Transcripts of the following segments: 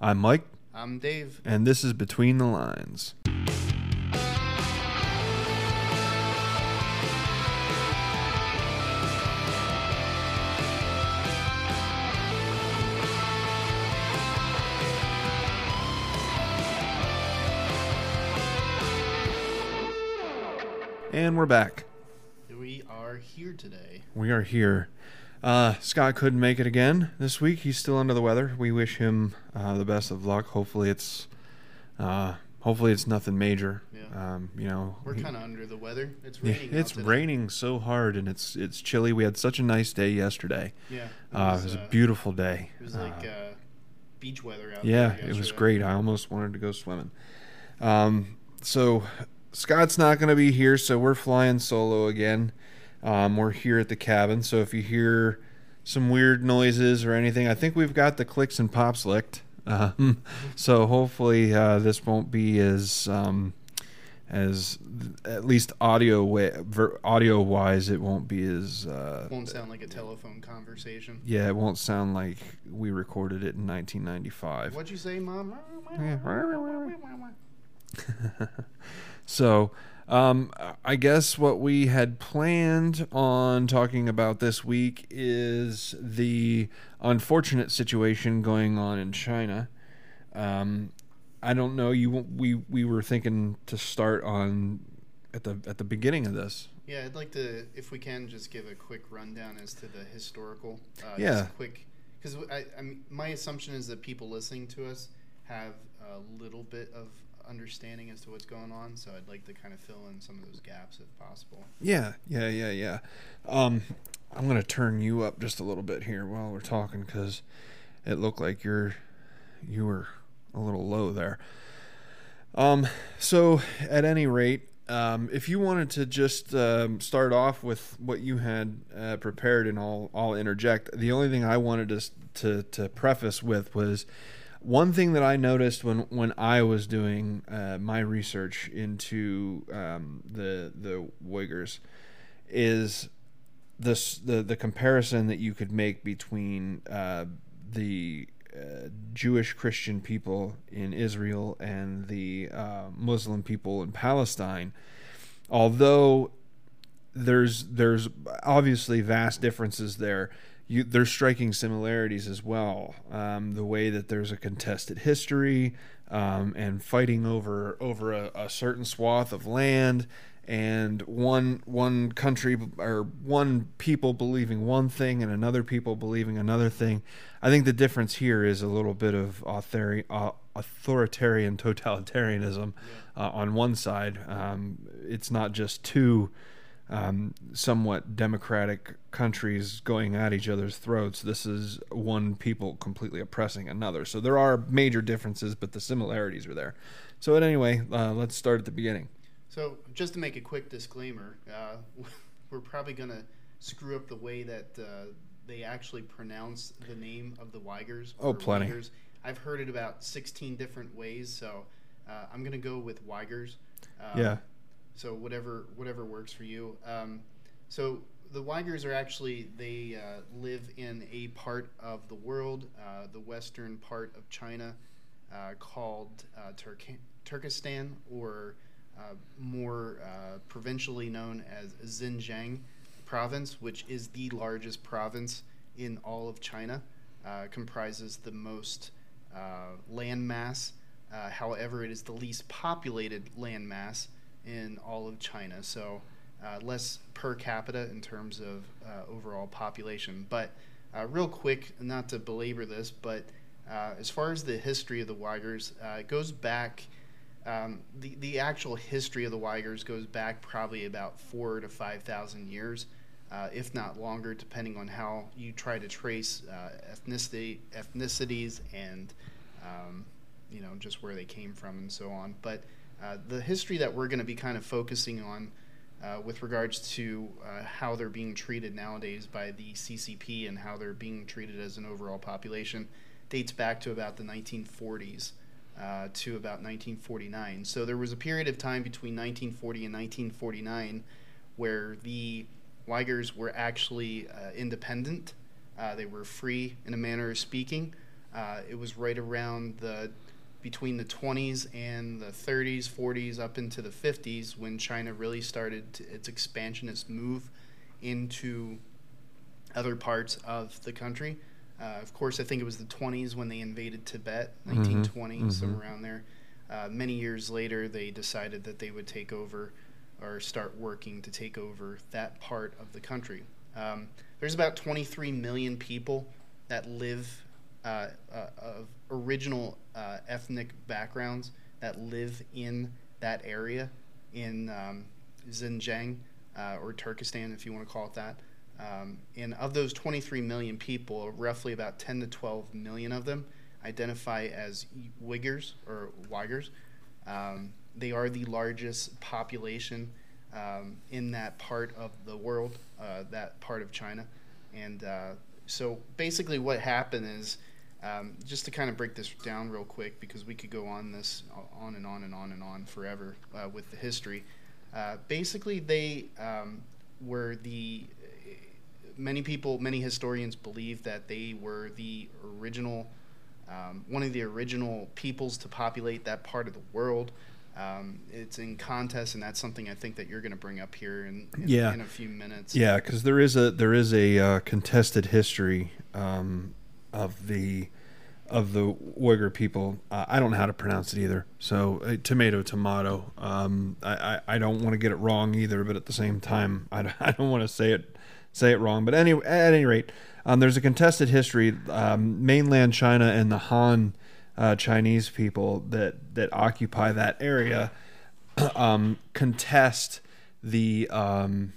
I'm Mike, I'm Dave. and this is Between the Lines. And we're back. We are here today. We are here. Uh, Scott couldn't make it again this week. He's still under the weather. We wish him uh, the best of luck. Hopefully, it's uh, hopefully it's nothing major. Yeah. Um, you know, We're kind of under the weather. It's yeah, raining. it's raining so hard and it's it's chilly. We had such a nice day yesterday. Yeah. It Uh, was, it was a uh, beautiful day. It was like Uh, uh, beach weather out yeah, there. it was great. I almost wanted to go swimming. Um, so Scott's not going to be here, so we're flying solo again. Um, we're here at the cabin, so if you hear some weird noises or anything, I think we've got the clicks and pops licked. Um, so hopefully uh, this won't be as um, as at least audio way, ver, audio wise, it won't be as uh, Won't sound like a telephone conversation. yeah, it won't sound like we recorded it in 1995. What'd you say, Mom? so, um, I guess what we had planned on talking about this week is the unfortunate situation going on in China. Um, I don't know. You we we were thinking to start on at the at the beginning of this. Yeah, I'd like to, if we can, just give a quick rundown as to the historical. Uh, Yeah. Quick, because I, I mean, my assumption is that people listening to us have a little bit of understanding as to what's going on. So I'd like to kind of fill in some of those gaps if possible. Yeah, yeah, yeah, yeah. Um, I'm gonna turn you up just a little bit here while we're talking because it looked like you're you were a little low there. Um, so at any rate, um, if you wanted to just um, start off with what you had uh, prepared, and I'll I'll interject. The only thing I wanted to to to preface with was one thing that I noticed when when I was doing uh, my research into um, the the Uyghurs is this the the comparison that you could make between uh, the uh, Jewish Christian people in Israel and the uh, Muslim people in Palestine, although there's there's obviously vast differences there. You, there's striking similarities as well. Um, the way that there's a contested history um, and fighting over over a, a certain swath of land, and one one country or one people believing one thing and another people believing another thing. I think the difference here is a little bit of authori- uh, authoritarian totalitarianism uh, on one side. Um, it's not just two um, somewhat democratic countries going at each other's throats. This is one people completely oppressing another. So there are major differences, but the similarities are there. So, at anyway, uh, let's start at the beginning. So, just to make a quick disclaimer, uh, we're probably going to screw up the way that uh, they actually pronounce the name of the Weigers. Oh, plenty. Uyghurs. I've heard it about 16 different ways, so uh, I'm going to go with Weigers. Um, yeah. So whatever whatever works for you. Um, so the Weigers are actually they uh, live in a part of the world, uh, the western part of China, uh, called uh, Turk- Turkestan, or uh, more uh, provincially known as Xinjiang province, which is the largest province in all of China. Comprises the most land mass. However, it is the least populated land mass in all of China. So uh, less per capita in terms of uh, overall population. But uh, real quick, not to belabor this, but uh, as far as the history of the Uyghurs, uh, it goes back. Um, the the actual history of the Uyghurs goes back probably about four to five thousand years, uh, if not longer, depending on how you try to trace ethnicity ethnicities and um, you know just where they came from and so on. But uh, the history that we're going to be kind of focusing on uh, with regards to uh, how they're being treated nowadays by the CCP and how they're being treated as an overall population dates back to about the 1940s uh, to about 1949. So there was a period of time between 1940 and 1949 where the Uyghurs were actually uh, independent. They were free in a manner of speaking. It was right around the between the 20s and the 30s, 40s, up into the 50s when China really started to, its expansionist move into other parts of the country. Uh, of course, I think it was the 20s when they invaded Tibet, 1920, mhm. somewhere around there. Uh, many years later, they decided that they would take over or start working to take over that part of the country. Um, there's about 23 million people that live uh, uh, of original uh, ethnic backgrounds that live in that area in um, Xinjiang uh, or Turkestan, if you want to call it that. Um, and of those 23 million people, roughly about 10 to 12 million of them identify as Uyghurs or Uyghurs. Um, they are the largest population um, in that part of the world, uh, that part of China. And uh, so basically, what happened is um, just to kind of break this down real quick, because we could go on this uh, on and on and on and on forever uh, with the history. Uh, basically, they um, were the many people, many historians believe that they were the original, um, one of the original peoples to populate that part of the world. Um, it's in contest, and that's something I think that you're going to bring up here in, in, Yeah. in a few minutes. Yeah, because there is a there is a uh, contested history um, of the of the Uyghur people. Uh, I don't know how to pronounce it either. So uh, tomato, tomato. Um, I, I, I don't want to get it wrong either, but at the same time, I don't, I don't want to say it say it wrong. But anyway, at any rate, um, there's a contested history. Um, mainland China and the Han uh, Chinese people that that occupy that area um, contest the um,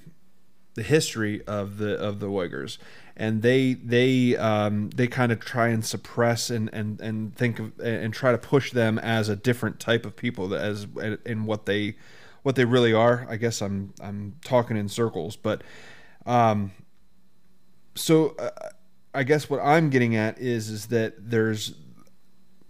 the history of the of the Uyghurs, and they they um, they kind of try and suppress and, and, and think of and try to push them as a different type of people as in what they what they really are. I guess I'm I'm talking in circles, but um, so uh, I guess what I'm getting at is is that there's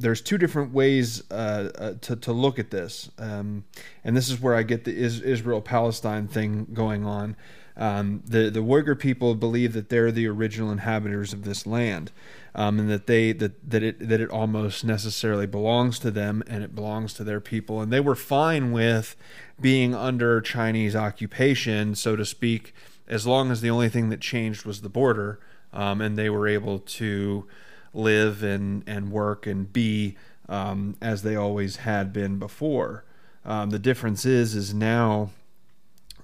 there's two different ways uh, uh, to to look at this, um, and this is where I get the is, Israel Palestine thing going on. Um, the the Uyghur people believe that they're the original inhabitants of this land, um, and that they that that it that it almost necessarily belongs to them and it belongs to their people, and they were fine with being under Chinese occupation, so to speak, as long as the only thing that changed was the border, um, and they were able to live and and work and be um, as they always had been before. Um, the difference is is now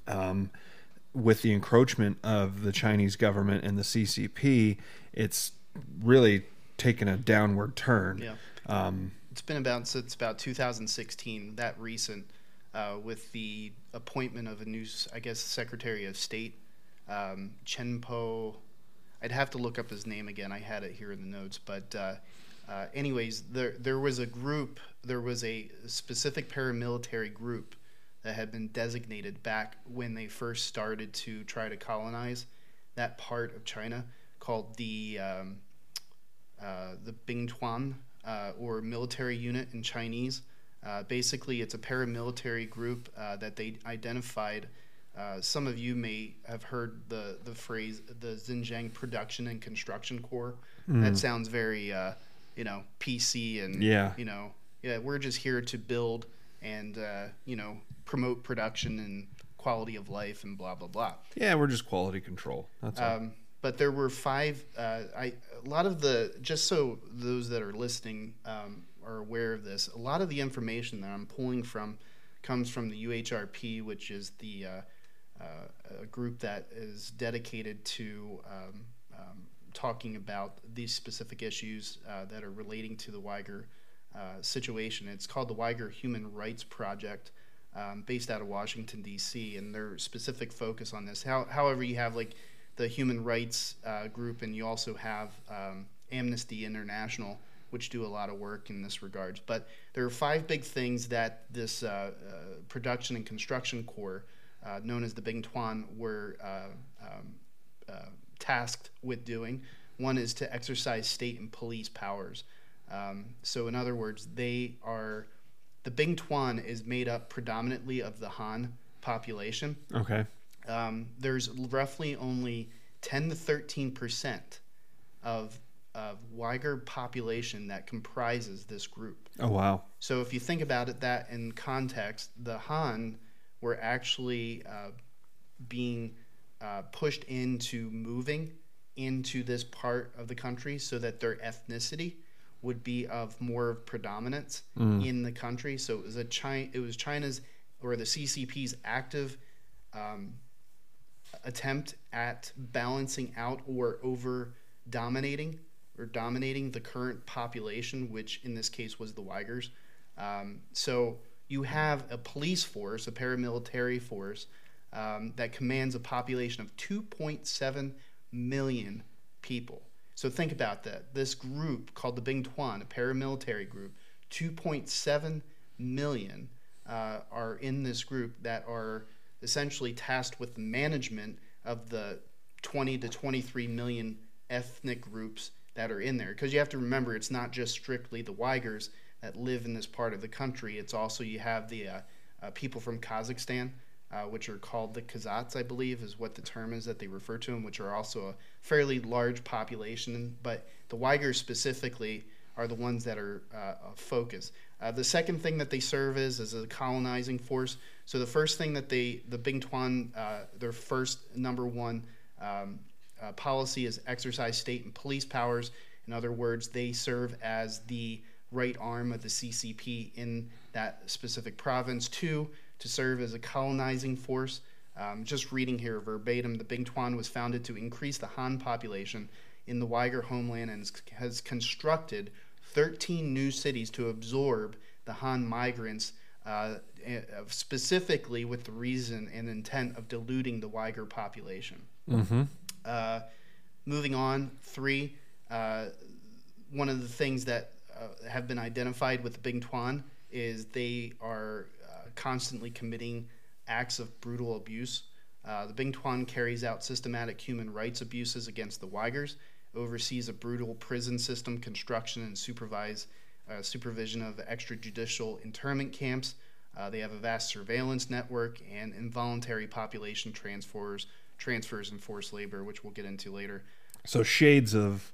um, with the encroachment of the Chinese government and the CCP, it's really taken a downward turn. Yeah. Um, It's been about since about 2016, that recent, uh, with the appointment of a new, I guess, Secretary of State, um, Chen Po. I'd have to look up his name again. I had it here in the notes, but uh, uh, anyways, there there was a group, there was a specific paramilitary group that had been designated back when they first started to try to colonize that part of China, called the um, uh, the Bingtuan, uh, or military unit in Chinese. Uh, basically, it's a paramilitary group uh, that they identified. Uh, some of you may have heard the, the phrase the Xinjiang Production and Construction Corps. That sounds very, uh, you know, PC and, Yeah. you know, yeah, we're just here to build and, uh, you know, promote production and quality of life and blah, blah, blah. yeah, we're just quality control. That's all. Um, but there were five. Uh, I a lot of the just so those that are listening um, are aware of this. A lot of the information that I'm pulling from comes from the UHRP, which is the uh, a group that is dedicated to um, um, talking about these specific issues uh, that are relating to the Uyghur uh, situation. It's called the Uyghur Human Rights Project um, based out of Washington D.C. and their specific focus on this. How, however, you have like the human rights uh, group, and you also have um, Amnesty International, which do a lot of work in this regards. But there are five big things that this uh, uh, production and construction corps, uh, known as the Bing Tuan, were uh, um, uh, tasked with doing. One is to exercise state and police powers. Um, so, in other words, they are the Bing Tuan is made up predominantly of the Han population. okay. Um, there's roughly only 10 to 13 percent of of Uyghur population that comprises this group. Oh wow. So if you think about it, that in context, the Han were actually uh, being uh, pushed into moving into this part of the country so that their ethnicity would be of more predominance in the country. So it was a China, it was China's or the CCP's active um, attempt at balancing out or over dominating or dominating the current population, which in this case was the Uyghurs. Um, so you have a police force, a paramilitary force, um, that commands a population of 2.7 million people. So think about that. This group called the Bing Tuan, a paramilitary group, 2.7 million uh, are in this group that are essentially tasked with the management of the 20 to 23 million ethnic groups that are in there. Because you have to remember, it's not just strictly the Uyghurs that live in this part of the country. It's also you have the uh, uh, people from Kazakhstan, uh, which are called the Kazats, I believe, is what the term is that they refer to them, which are also a fairly large population. But the Uyghurs specifically are the ones that are uh, a focus. Uh, the second thing that they serve is is a colonizing force. So the first thing that they, the Bing Tuan, uh, their first number one um, uh, policy is exercise state and police powers. In other words, they serve as the right arm of the CCP in that specific province. Two, to serve as a colonizing force. Um, just reading here verbatim, the Bing Tuan was founded to increase the Han population in the Uyghur homeland and has constructed 13 new cities to absorb the Han migrants, uh, specifically with the reason and intent of diluting the Uyghur population. Mm-hmm. Uh, moving on, three, uh, one of the things that uh, have been identified with the Bing Tuan is they are uh, constantly committing acts of brutal abuse. Uh, the Bing Tuan carries out systematic human rights abuses against the Uyghurs, oversees a brutal prison system construction and supervise uh, supervision of extrajudicial internment camps. Uh, they have a vast surveillance network and involuntary population transfers, transfers and forced labor, which we'll get into later. So shades of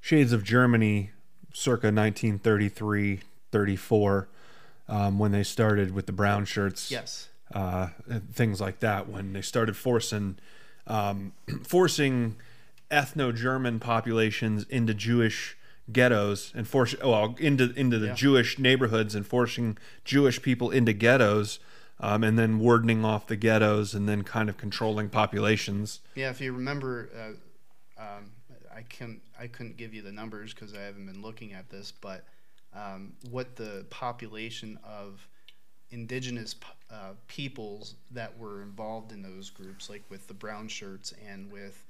shades of Germany, circa 1933, 34, um, when they started with the brown shirts. Yes. uh, things like that when they started forcing um, forcing ethno-German populations into Jewish ghettos and force well into into the Yeah. Jewish neighborhoods and forcing Jewish people into ghettos um, and then wardening off the ghettos and then kind of controlling populations. Yeah, if you remember, uh, um, I can I couldn't give you the numbers because I haven't been looking at this, but um, what the population of indigenous uh, peoples that were involved in those groups, like with the brown shirts and with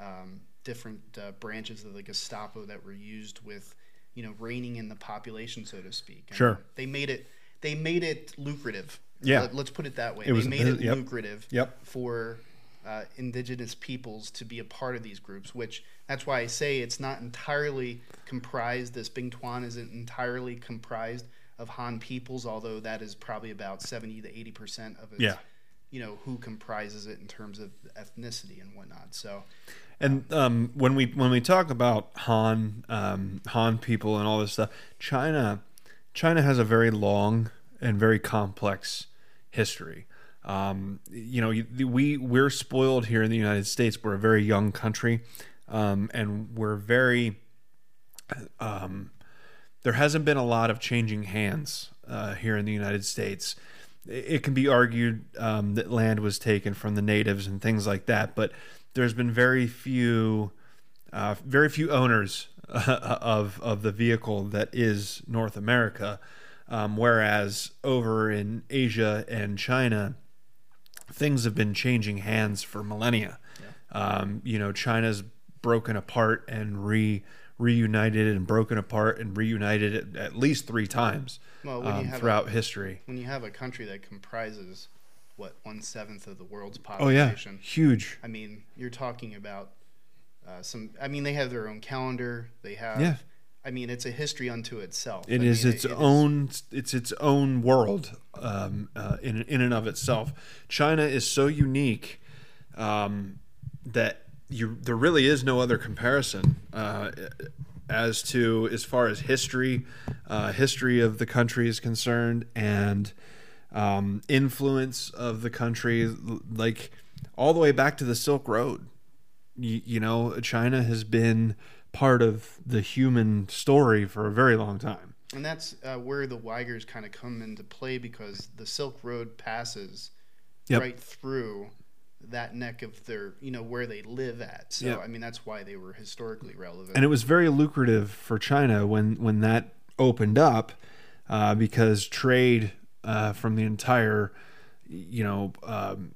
um, different uh, branches of the Gestapo that were used with, you know, reining in the population, so to speak. And Sure. They made it. They made it lucrative. Yeah. Let, us put it that way. It was- they made it yep. lucrative Yep. for uh, indigenous peoples to be a part of these groups, which that's why I say it's not entirely comprised. This Bing Tuan isn't entirely comprised of Han peoples, although that is probably about 70 to 80 percent of its, Yeah. you know, who comprises it in terms of ethnicity and whatnot. So, And um, when we when we talk about Han um, Han people and all this stuff, China China has a very long and very complex history. Um, you know, we we're spoiled here in the United States. We're a very young country, um, and we're very. Um, there hasn't been a lot of changing hands uh, here in the United States. It can be argued um, that land was taken from the natives and things like that, but there's been very few, uh, very few owners of of the vehicle that is North America. Um, whereas over in Asia and China, things have been changing hands for millennia. Um, you know, China's broken apart and re reunited and broken apart and reunited at, at least three times Well, when you um, have a- throughout history. when you have a country that comprises what one seventh of the world's population, oh yeah, huge. I mean, you're talking about uh, some. I mean, they have their own calendar. They have. Yeah. I mean, it's a history unto itself. It I is mean, its it- it is- own. It's its own world um, uh, in in and of itself. China is so unique um, that you there really is no other comparison. Uh, as to as far as history, uh, history of the country is concerned, and um, influence of the country, like all the way back to the Silk Road. You, you know, China has been part of the human story for a very long time. And that's uh, where the Uyghurs kind of come into play because the Silk Road passes Yep. right through that neck of their, you know, where they live at. So, Yep. I mean, that's why they were historically relevant. and it was very lucrative for China when when that opened up, uh, because trade uh, from the entire, you know, um,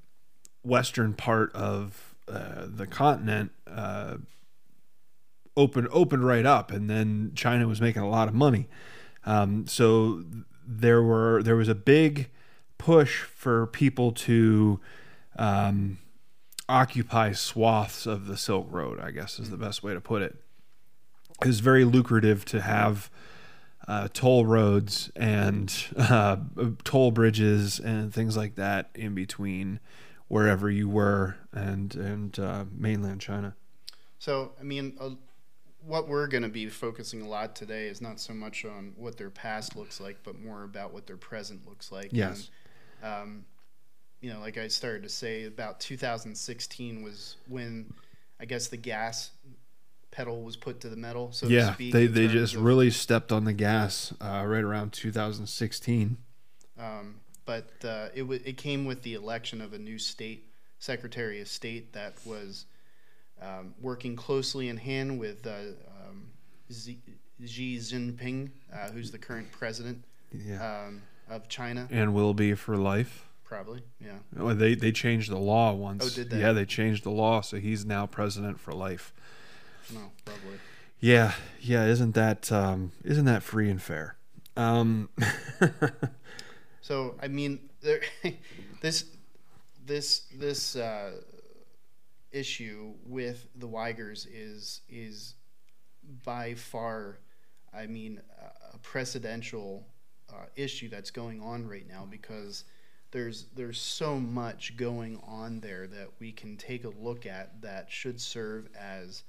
western part of uh, the continent uh, opened opened right up, and then China was making a lot of money. Um, so there were there was a big push for people to um, occupy swaths of the Silk Road. I guess is the best way to put it. It was very lucrative to have uh, toll roads and uh, toll bridges and things like that in between wherever you were and and uh, mainland China. So, I mean, what we're going to be focusing a lot today is not so much on what their past looks like, but more about what their present looks like. Yes. And, um, you know, like I started to say, about 2016 was when I guess the gas pedal was put to the metal. So to yeah, speak, they they just of- really stepped on the gas uh, right around 2016. Um, but uh, it w- it came with the election of a new state secretary of state that was um, working closely in hand with uh, um, Xi Xi Jinping, uh, who's the current president Yeah, um, of China. and will be for life. Probably, yeah. Well, they they changed the law once. Oh, did they? Yeah, they changed the law, so he's now president for life. No, probably. Yeah, yeah. Isn't that um, isn't that free and fair? Um, So I mean, there, this this this uh, issue with the Uyghurs is is by far, I mean, a precedential uh, issue that's going on right now because there's there's so much going on there that we can take a look at that should serve as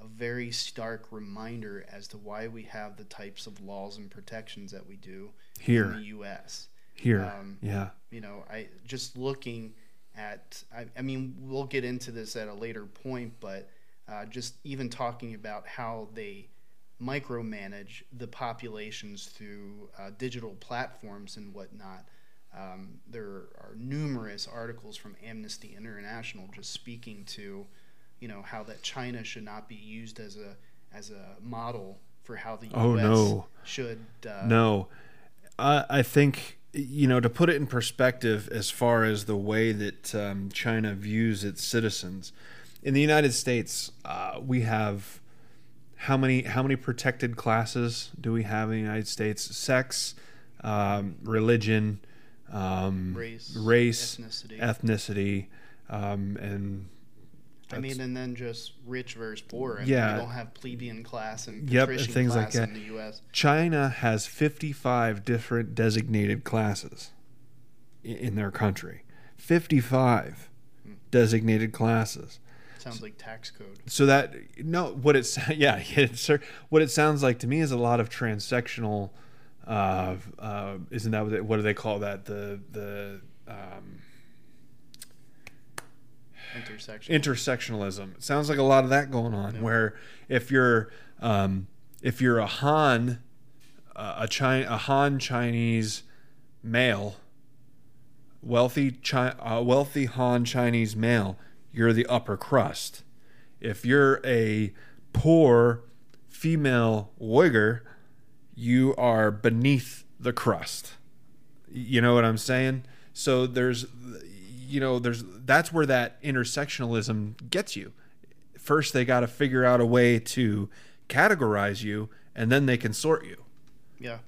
a very stark reminder as to why we have the types of laws and protections that we do here. in the U.S here. um, yeah, you know i just looking at I, I mean we'll get into this at a later point but uh, just even talking about how they micromanage the populations through uh, digital platforms and whatnot um, there are numerous articles from amnesty international just speaking to you know how that china should not be used as a as a model for how the Oh, us no. should uh, no. I I think you know to put it in perspective as far as the way that um, China views its citizens. In the United States, uh, we have how many how many protected classes do we have in the United States? Sex, um, religion, um, race race, ethnicity ethnicity, um, and I mean, and then just rich versus poor. And Yeah. we don't have plebeian class and Yep, patrician things like class that. in the U.S. China has 55 different designated classes in their country. 55 Hmm. designated classes. Sounds like tax code. So that no, what it's yeah, it's, what it sounds like to me is a lot of transsectional. Uh, uh, isn't that what they, what do they call that? The the um, Intersection. intersectionalism. It sounds like a lot of that going on. Yeah. Where if you're um, if you're a Han, uh, a China, a Han Chinese male, wealthy Chi- uh, wealthy Han Chinese male, you're the upper crust. If you're a poor female Uyghur, you are beneath the crust. You know what I'm saying? So there's, you know, there's that's where that intersectionalism gets you. First, they got to figure out a way to categorize you, and then they can sort you. yeah,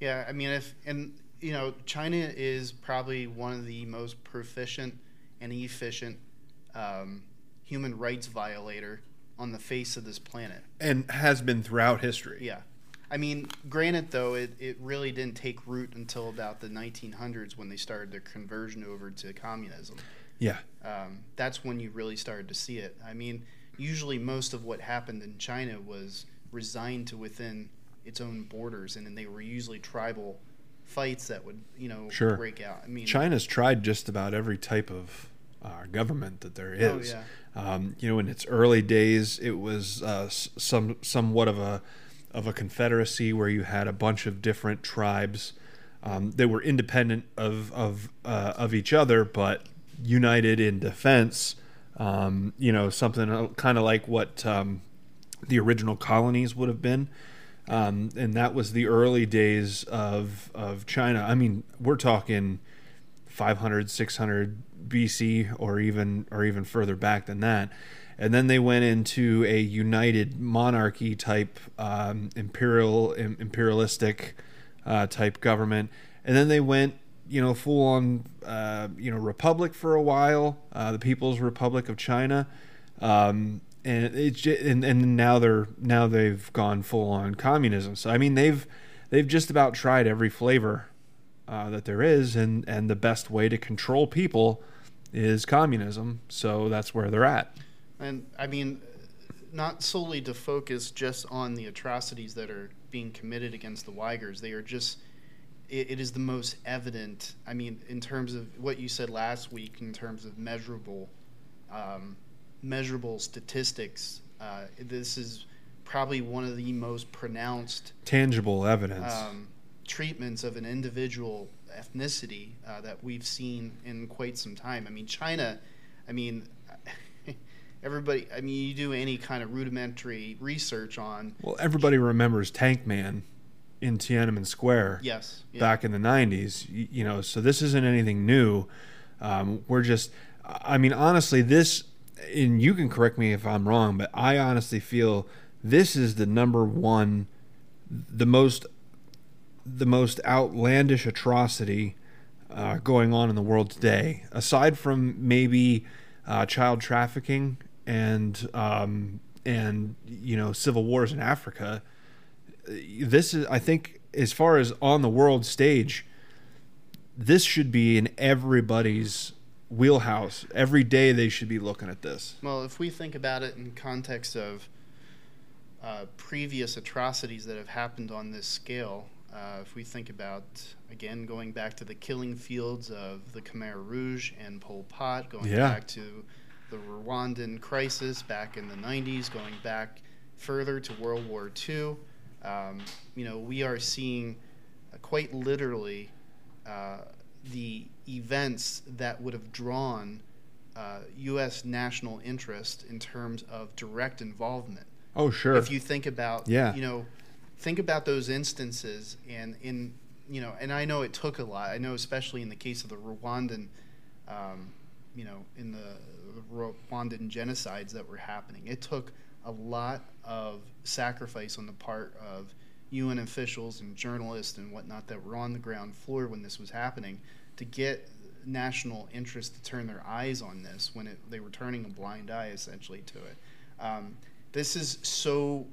yeah. I mean, if and you know, China is probably one of the most proficient and efficient um, human rights violator on the face of this planet. And has been throughout history. Yeah. I mean, granted, though, it, it really didn't take root until about the 1900s when they started their conversion over to communism. Yeah. um, that's when you really started to see it. I mean, usually most of what happened in China was resigned to within its own borders, and, and they were usually tribal fights that would you know Sure. break out. I mean, China's tried just about every type of uh, government that there is. Oh, yeah. Um, you know, in its early days, it was uh, some somewhat of a of a confederacy where you had a bunch of different tribes. Um, they were independent of of uh, of each other, but united in defense. Um, you know, something kind of like what um, the original colonies would have been. Um, and that was the early days of of China. I mean, we're talking 500, 600 BC, or even or even further back than that. And then they went into a united monarchy type, um, imperial im- imperialistic uh, type government. And then they went, you know, full on, uh, you know, republic for a while, uh, the People's Republic of China. Um, and it's and, and now they're now they've gone full on communism. So I mean they've they've just about tried every flavor uh, that there is, and and the best way to control people is communism. So that's where they're at. And I mean, not solely to focus just on the atrocities that are being committed against the Uyghurs. They are just, it, it is the most evident. I mean, in terms of what you said last week, in terms of measurable, um, measurable statistics, uh, this is probably one of the most pronounced Tangible evidence. um, treatments of an individual ethnicity uh, that we've seen in quite some time. I mean, China, I mean, everybody, I mean, you do any kind of rudimentary research on, well, everybody remembers Tank Man in Tiananmen Square. yes, yeah, back in the 90s you, you know so this isn't anything new um, we're just i mean honestly this and you can correct me if i'm wrong but i honestly feel this is the number one the most the most outlandish atrocity uh, going on in the world today aside from maybe uh, child trafficking and um, and you know civil wars in africa this is I think as far as on the world stage, this should be in everybody's wheelhouse. Every day they should be looking at this. Well, if we think about it in context of uh, previous atrocities that have happened on this scale, uh, if we think about, again, going back to the killing fields of the Khmer Rouge and Pol Pot, going Yeah. back to the Rwandan crisis back in the 90s, going back further to World War II, um, you know, we are seeing uh, quite literally uh, the events that would have drawn uh, U.S. national interest in terms of direct involvement. Oh sure. If you think about, Yeah. you know, think about those instances, and in you know, and I know it took a lot. I know, especially in the case of the Rwandan, um, you know, in the Rwandan genocides that were happening, it took a lot of sacrifice on the part of UN officials and journalists and whatnot that were on the ground floor when this was happening to get national interest to turn their eyes on this when it, they were turning a blind eye essentially to it. Um, this is so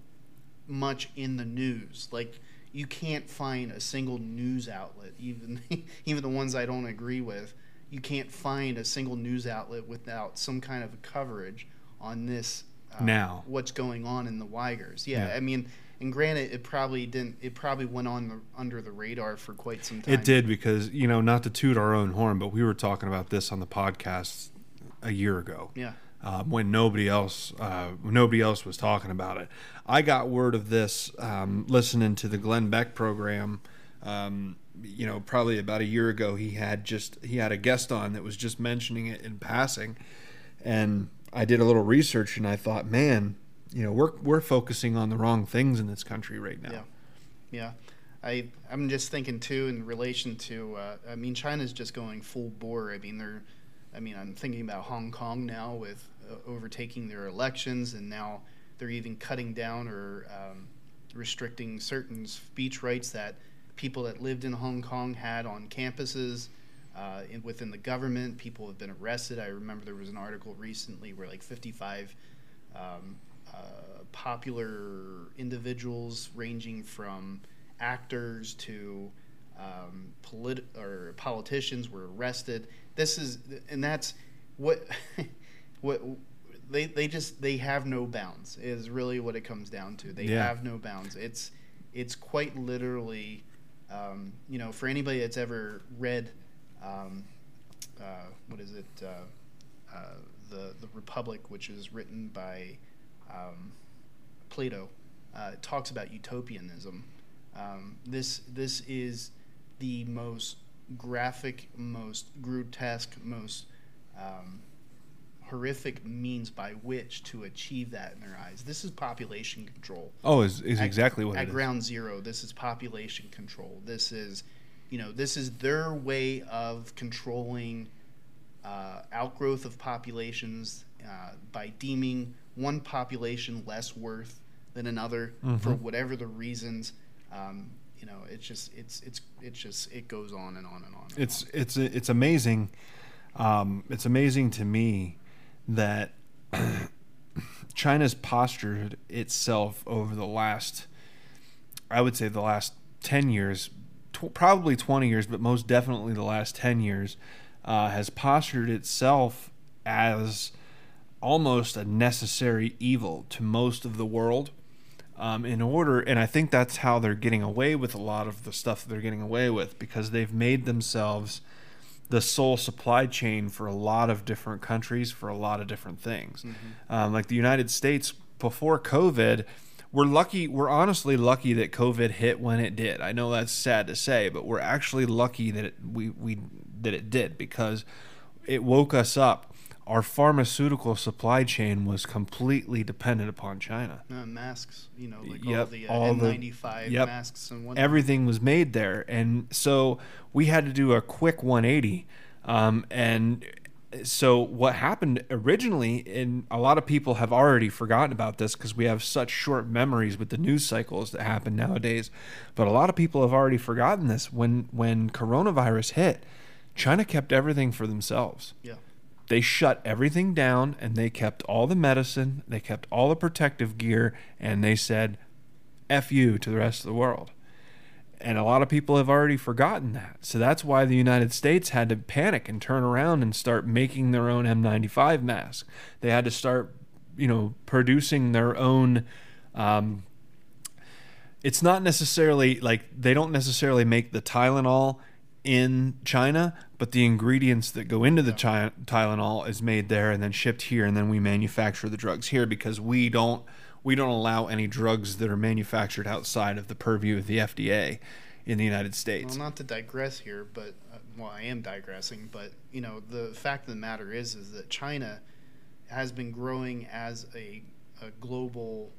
much in the news. Like you can't find a single news outlet, even even the ones I don't agree with. You can't find a single news outlet without some kind of coverage on this. Uh, Now. what's going on in the Weigers? Yeah, Yeah. I mean, and granted, it probably didn't. It probably went on the, under the radar for quite some time. it did because you know not to toot our own horn, but we were talking about this on the podcast a year ago. Yeah. um, when nobody else uh, nobody else was talking about it. I got word of this um, listening to the Glenn Beck program. Um, you know, probably about a year ago, he had just he had a guest on that was just mentioning it in passing, and I did a little research and I thought, man, you know, we're we're focusing on the wrong things in this country right now. Yeah. Yeah, I I'm just thinking too in relation to uh, I mean China's just going full bore. I mean they're I mean I'm thinking about Hong Kong now with uh, overtaking their elections and now they're even cutting down or um, restricting certain speech rights that people that lived in Hong Kong had on campuses. Uh, in, within the government, people have been arrested. I remember there was an article recently where like 55 um, uh, popular individuals ranging from actors to um, polit- or politicians were arrested. This is, and that's what, what they they just they have no bounds. Is really what it comes down to. They Yeah. have no bounds. It's it's quite literally, um, you know, for anybody that's ever read, um, uh, what is it, uh, uh, the the Republic, which is written by um, Plato, uh, talks about utopianism. Um, this this is the most graphic, most grotesque, most um, horrific means by which to achieve that in their eyes. This is population control. Oh, is is At- exactly what at it is. ground zero. This is population control. This is, you know, this is their way of controlling uh, outgrowth of populations uh, by deeming one population less worth than another for Mhm. whatever the reasons. Um, you know, it's just it's it's it's just it goes on and on and on. And It's on. it's it's amazing. Um, it's amazing to me that China's postured itself over the last, I would say, the last ten years, tw- probably twenty years, but most definitely the last ten years, uh, has postured itself as almost a necessary evil to most of the world. Um, in order and i think that's how they're getting away with a lot of the stuff that they're getting away with because they've made themselves the sole supply chain for a lot of different countries for a lot of different things. Um, like the united states before covid we're lucky we're honestly lucky that covid hit when it did. I know that's sad to say but we're actually lucky that it, we, we that it did because it woke us up our pharmaceutical supply chain was completely dependent upon china Uh, masks, you know, like all the uh, all N95 yep. masks and whatnot. everything was made there and so we had to do a quick 180 um, and so what happened originally and a lot of people have already forgotten about this because we have such short memories with the news cycles that happen nowadays but a lot of people have already forgotten this when when coronavirus hit china kept everything for themselves yeah. They shut everything down and they kept all the medicine, they kept all the protective gear, and they said, F you to the rest of the world. And a lot of people have already forgotten that. So that's why the United States had to panic and turn around and start making their own N95 masks. They had to start, you know, producing their own. Um, it's not necessarily like they don't necessarily make the Tylenol in China, but the ingredients that go into the chi- Tylenol is made there and then shipped here, and then we manufacture the drugs here because we don't we don't allow any drugs that are manufactured outside of the purview of the FDA in the United States. Well, not to digress here, but uh, well, I am digressing. But you know, the fact of the matter is, is that China has been growing as a, a global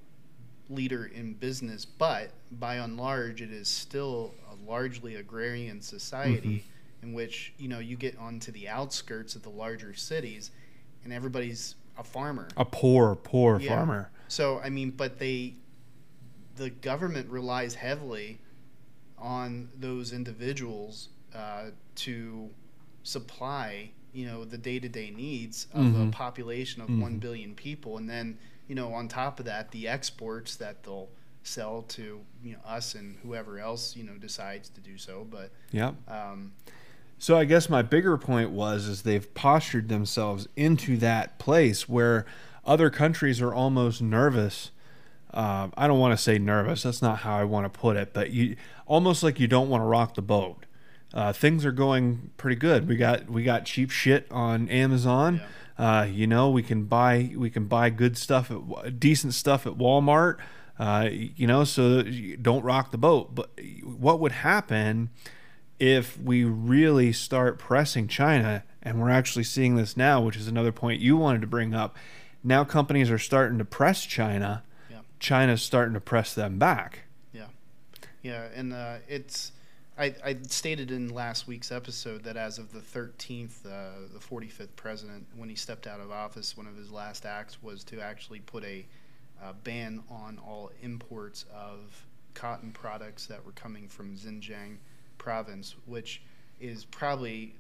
leader in business, but by and large, it is still a largely agrarian society in which you know you get onto the outskirts of the larger cities, and everybody's a farmer. A poor, poor Yeah. farmer. So I mean, but they, the government relies heavily on those individuals uh, to supply, you know, the day-to-day needs of Mhm. a population of one Mhm. billion people, and then you know, on top of that, the exports that they'll sell to you know us and whoever else you know decides to do so. But yeah. um, So I guess my bigger point was is they've postured themselves into that place where other countries are almost nervous. Uh, I don't want to say nervous. That's not how I want to put it. But you almost like you don't want to rock the boat. Uh, things are going pretty good. We got we got cheap shit on Amazon. Uh, you know, we can buy we can buy good stuff at decent stuff at Walmart. Uh, you know, so don't rock the boat. But what would happen if we really start pressing China? And we're actually seeing this now, which is another point you wanted to bring up. Now companies are starting to press China. Yeah. China's starting to press them back. Yeah, yeah, and uh, it's I, I stated in last week's episode that as of the 13th, uh, the 45th president, when he stepped out of office, one of his last acts was to actually put a uh, ban on all imports of cotton products that were coming from Xinjiang province, which is probably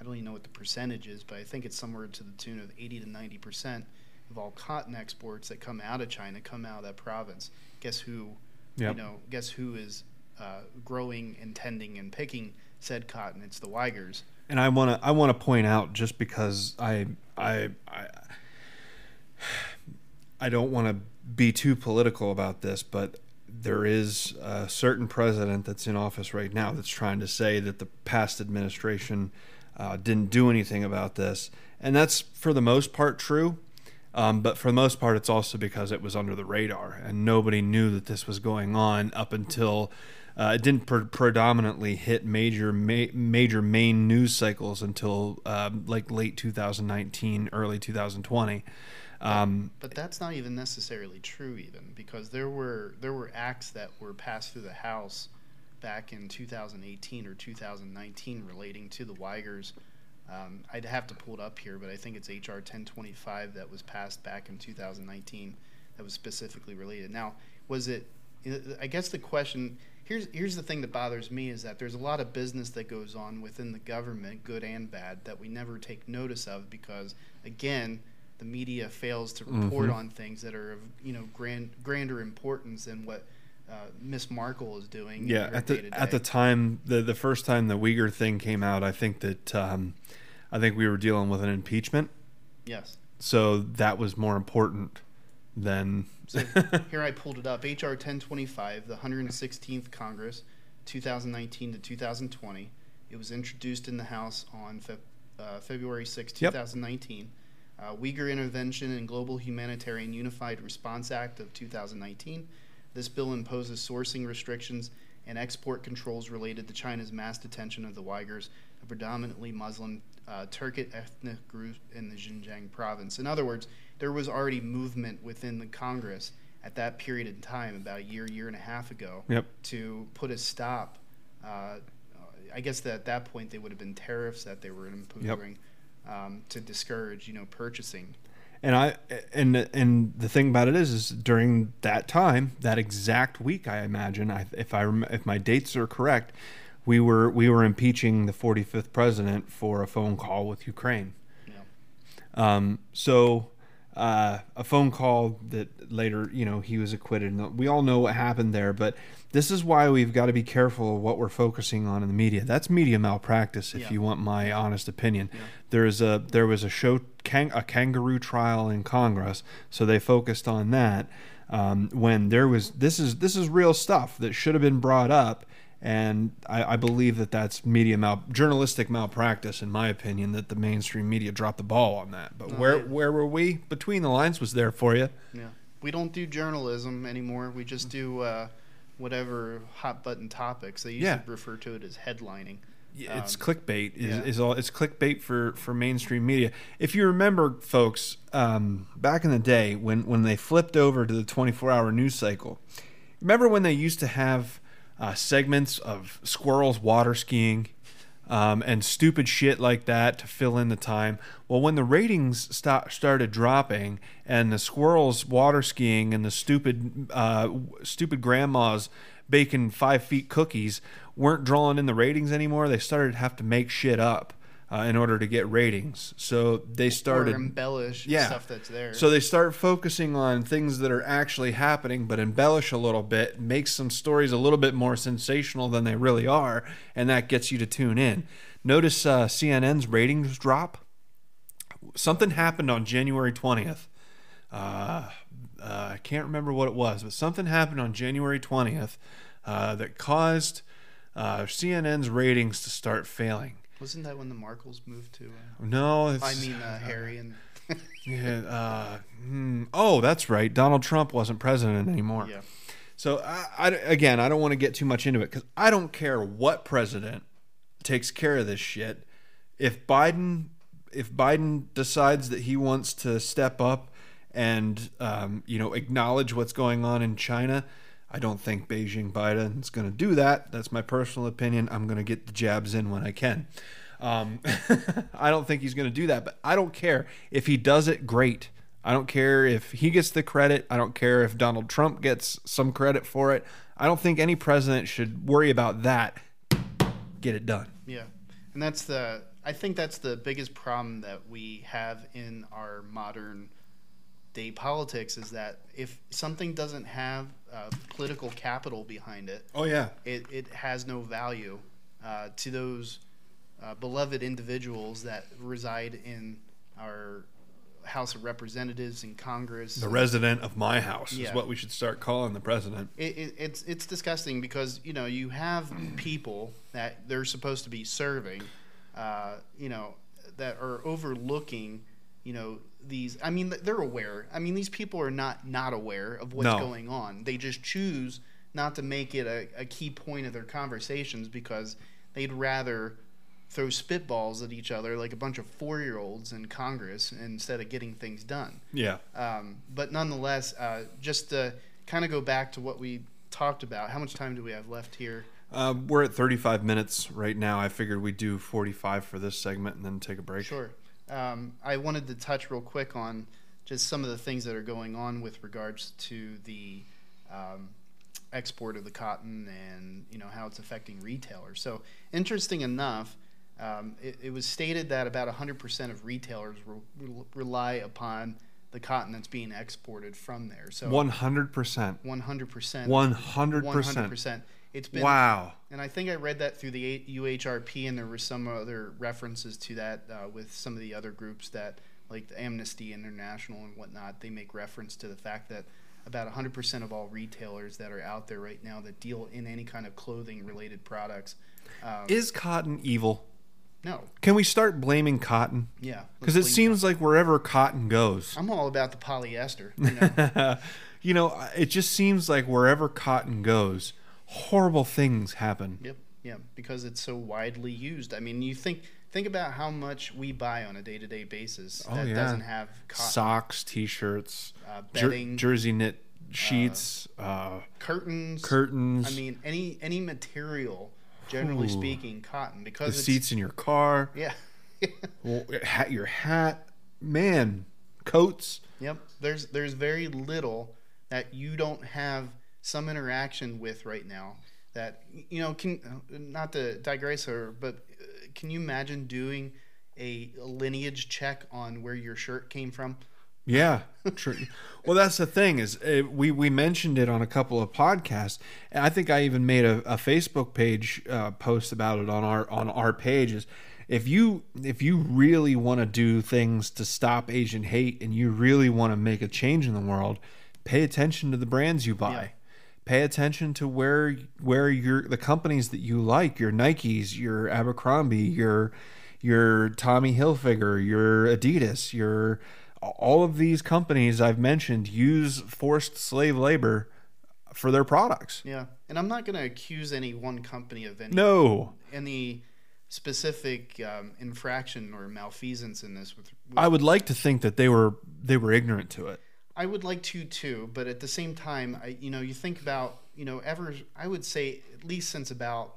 I don't even know what the percentage is, but I think it's somewhere to the tune of 80 to 90 percent of all cotton exports that come out of China come out of that province. Guess who? Yep. You know, guess who is uh, growing and tending and picking said cotton? It's the Weigers. And I want to I want to point out just because I I, I I don't want to be too political about this, but there is a certain president that's in office right now that's trying to say that the past administration uh, didn't do anything about this. And that's for the most part true. Um, but for the most part, it's also because it was under the radar and nobody knew that this was going on up until uh, it didn't pre- predominantly hit major ma- major main news cycles until uh, like late 2019, early 2020. Um, but that's not even necessarily true, even because there were there were acts that were passed through the House back in 2018 or 2019 relating to the Uyghurs. Um, I'd have to pull it up here, but I think it's HR 1025 that was passed back in 2019 that was specifically related. Now, was it? I guess the question here's here's the thing that bothers me is that there's a lot of business that goes on within the government, good and bad, that we never take notice of because again the media fails to report mm-hmm. on things that are of you know grand grander importance than what uh, Miss Markle is doing. Yeah, at the day-to-day. at the time, the the first time the Uyghur thing came out, I think that um, I think we were dealing with an impeachment. Yes. So that was more important than. so here I pulled it up. HR 1025, the 116th Congress, 2019 to 2020. It was introduced in the House on fe- uh, February 6, 2019. Yep uh, Uyghur Intervention and Global Humanitarian Unified Response Act of 2019. This bill imposes sourcing restrictions and export controls related to China's mass detention of the Uyghurs, a predominantly Muslim uh, Turkic ethnic group in the Xinjiang province. In other words, there was already movement within the Congress at that period in time, about a year, year and a half ago, yep. to put a stop. Uh, I guess that at that point they would have been tariffs that they were imposing. Yep um, to discourage, you know, purchasing. And I and and the thing about it is, is during that time, that exact week, I imagine, I, if I rem- if my dates are correct, we were we were impeaching the 45th president for a phone call with Ukraine. Yeah. Um, so uh, a phone call that later, you know, he was acquitted. And We all know what happened there, but this is why we've got to be careful of what we're focusing on in the media. That's media malpractice, if yeah. you want my honest opinion. Yeah. There's a there was a show kang, a kangaroo trial in Congress, so they focused on that. Um, when there was this is this is real stuff that should have been brought up and I, I, believe that that's media mal journalistic malpractice, in my opinion, that the mainstream media dropped the ball on that. But where where were we? Between the lines was there for you. Yeah, we don't do journalism anymore. We just do uh, whatever hot button topics. They used yeah. to refer to it as headlining. Yeah, it's um, clickbait. Is, yeah. is all it's clickbait for for mainstream media. If you remember, folks, um, back in the day when when they flipped over to the 24 hour news cycle, remember when they used to have uh, segments of squirrels water skiing um, and stupid shit like that to fill in the time. Well, when the ratings stop, started dropping and the squirrels water skiing and the stupid uh, stupid grandmas baking five feet cookies weren't drawing in the ratings anymore, they started to have to make shit up uh, in order to get ratings. So they started or embellish yeah. stuff that's there. So they start focusing on things that are actually happening, but embellish a little bit, make some stories a little bit more sensational than they really are, and that gets you to tune in. Notice uh, CNN's ratings drop. Something happened on January twentieth. Uh, uh, I can't remember what it was, but something happened on January twentieth uh, that caused uh, CNN's ratings to start failing wasn't that when the Markles moved to? Uh, no, I mean uh, Harry and. yeah. Uh, hmm, oh, that's right. Donald Trump wasn't president anymore. Yeah. So I, I again, I don't want to get too much into it because I don't care what president takes care of this shit. If Biden, if Biden decides that he wants to step up and um, you know acknowledge what's going on in China, I don't think Beijing Biden is going to do that. That's my personal opinion. I'm going to get the jabs in when I can. Um, I don't think he's going to do that, but I don't care. If he does it, great. I don't care if he gets the credit. I don't care if Donald Trump gets some credit for it. I don't think any president should worry about that. Get it done. Yeah. And that's the, I think that's the biggest problem that we have in our modern day politics is that if something doesn't have uh, political capital behind it, oh yeah, it, it has no value uh, to those uh, beloved individuals that reside in our House of Representatives and Congress. The resident of my house Yeah. is what we should start calling the president. it, it, it's it's disgusting because you know you have people that they're supposed to be serving, uh, you know, that are overlooking, you know, these. I mean, they're aware. I mean, these people are not not aware of what's No. going on. They just choose not to make it a, a key point of their conversations because they'd rather throw spitballs at each other like a bunch of four year olds in Congress instead of getting things done. Yeah. Um, but nonetheless, uh, just to kind of go back to what we talked about, how much time do we have left here? Uh, we're at 35 minutes right now. I figured we'd do 45 for this segment and then take a break. Sure. Um, I wanted to touch real quick on just some of the things that are going on with regards to the um, export of the cotton and you know how it's affecting retailers. So interesting enough, um, it, it was stated that about 100% of retailers re- re- rely upon the cotton that's being exported from there. So 100%. 100%. 100%. 100%. It's been Wow. and I think I read that through the UHRP, and there were some other references to that uh, with some of the other groups that, like the Amnesty International and whatnot, they make reference to the fact that about 100% of all retailers that are out there right now that deal in any kind of clothing related products. Um, Is cotton evil? No, Can we start blaming cotton? yeah. Because it seems like wherever cotton goes, I'm all about the polyester. You know? you know, it just seems like wherever cotton goes, horrible things happen. Yep, yeah, because it's so widely used. I mean, you think think about how much we buy on a day to day basis Oh, that yeah. doesn't have cotton. Socks, t-shirts, Uh, jer- bedding. jersey knit sheets, uh, curtains. curtains, I mean, any any material, generally Ooh. speaking, cotton because the seats in your car, Yeah. well, hat, your hat, man, coats. yep. There's there's very little that you don't have some interaction with right now. That you know can not to digress here, but uh, can you imagine doing a lineage check on where your shirt came from? Yeah, true. well, that's the thing is uh, we we mentioned it on a couple of podcasts, and I think I even made a, a Facebook page uh, post about it on our on our pages. If you if you really want to do things to stop Asian hate and you really want to make a change in the world, pay attention to the brands you buy. Yeah. Pay attention to where where your the companies that you like, your Nikes, your Abercrombie, your your Tommy Hilfiger, your Adidas, your all of these companies I've mentioned use forced slave labor for their products. Yeah, and I'm not going to accuse any one company of any No, any specific um, infraction or malfeasance in this. With, with I would like to think that they were they were ignorant to it. I would like to too, but at the same time, I you know you think about you know ever I would say at least since about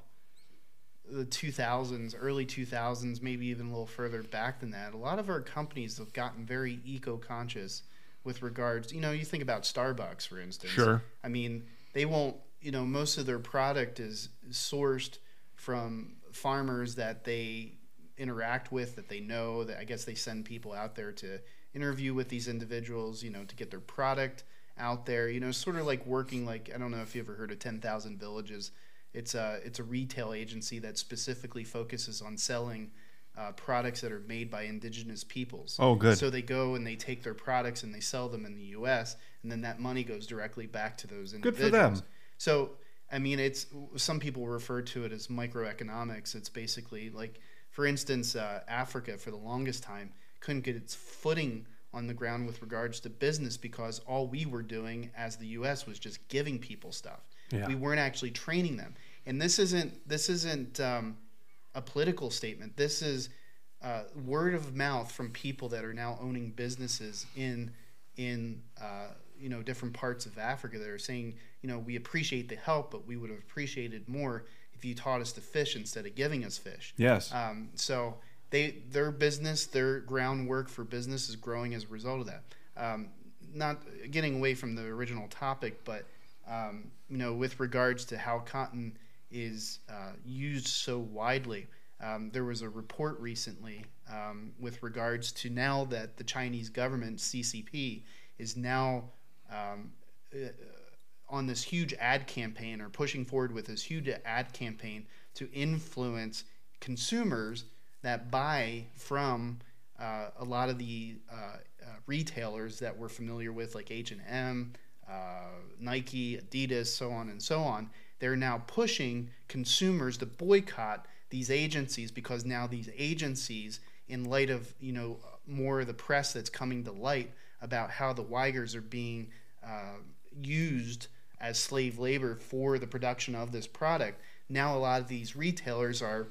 the 2000s, early 2000s, maybe even a little further back than that, a lot of our companies have gotten very eco-conscious with regards. You know, you think about Starbucks, for instance. Sure. I mean, they won't. You know, most of their product is sourced from farmers that they interact with, that they know. That I guess they send people out there to interview with these individuals. You know, to get their product out there. You know, sort of like working like I don't know if you ever heard of Ten Thousand Villages. It's a it's a retail agency that specifically focuses on selling uh, products that are made by indigenous peoples. Oh, good. So they go and they take their products and they sell them in the U.S. and then that money goes directly back to those Good individuals. for them. So I mean, it's some people refer to it as microeconomics. It's basically like, for instance, uh, Africa for the longest time couldn't get its footing on the ground with regards to business because all we were doing as the U.S. was just giving people stuff. Yeah. We weren't actually training them. And this isn't this isn't um, a political statement. This is uh, word of mouth from people that are now owning businesses in in uh, you know different parts of Africa that are saying you know we appreciate the help, but we would have appreciated more if you taught us to fish instead of giving us fish. Yes. Um, so they their business, their groundwork for business is growing as a result of that. Um, not getting away from the original topic, but um, you know, with regards to how cotton is uh, used so widely, um, there was a report recently um, with regards to now that the Chinese government CCP is now um, uh, on this huge ad campaign or pushing forward with this huge ad campaign to influence consumers that buy from uh, a lot of the uh, retailers that we're familiar with, like H and M, uh, Nike, Adidas, so on and so on. They're now pushing consumers to boycott these agencies because now these agencies, in light of you know more of the press that's coming to light about how the Uyghurs are being uh, used as slave labor for the production of this product, now a lot of these retailers are,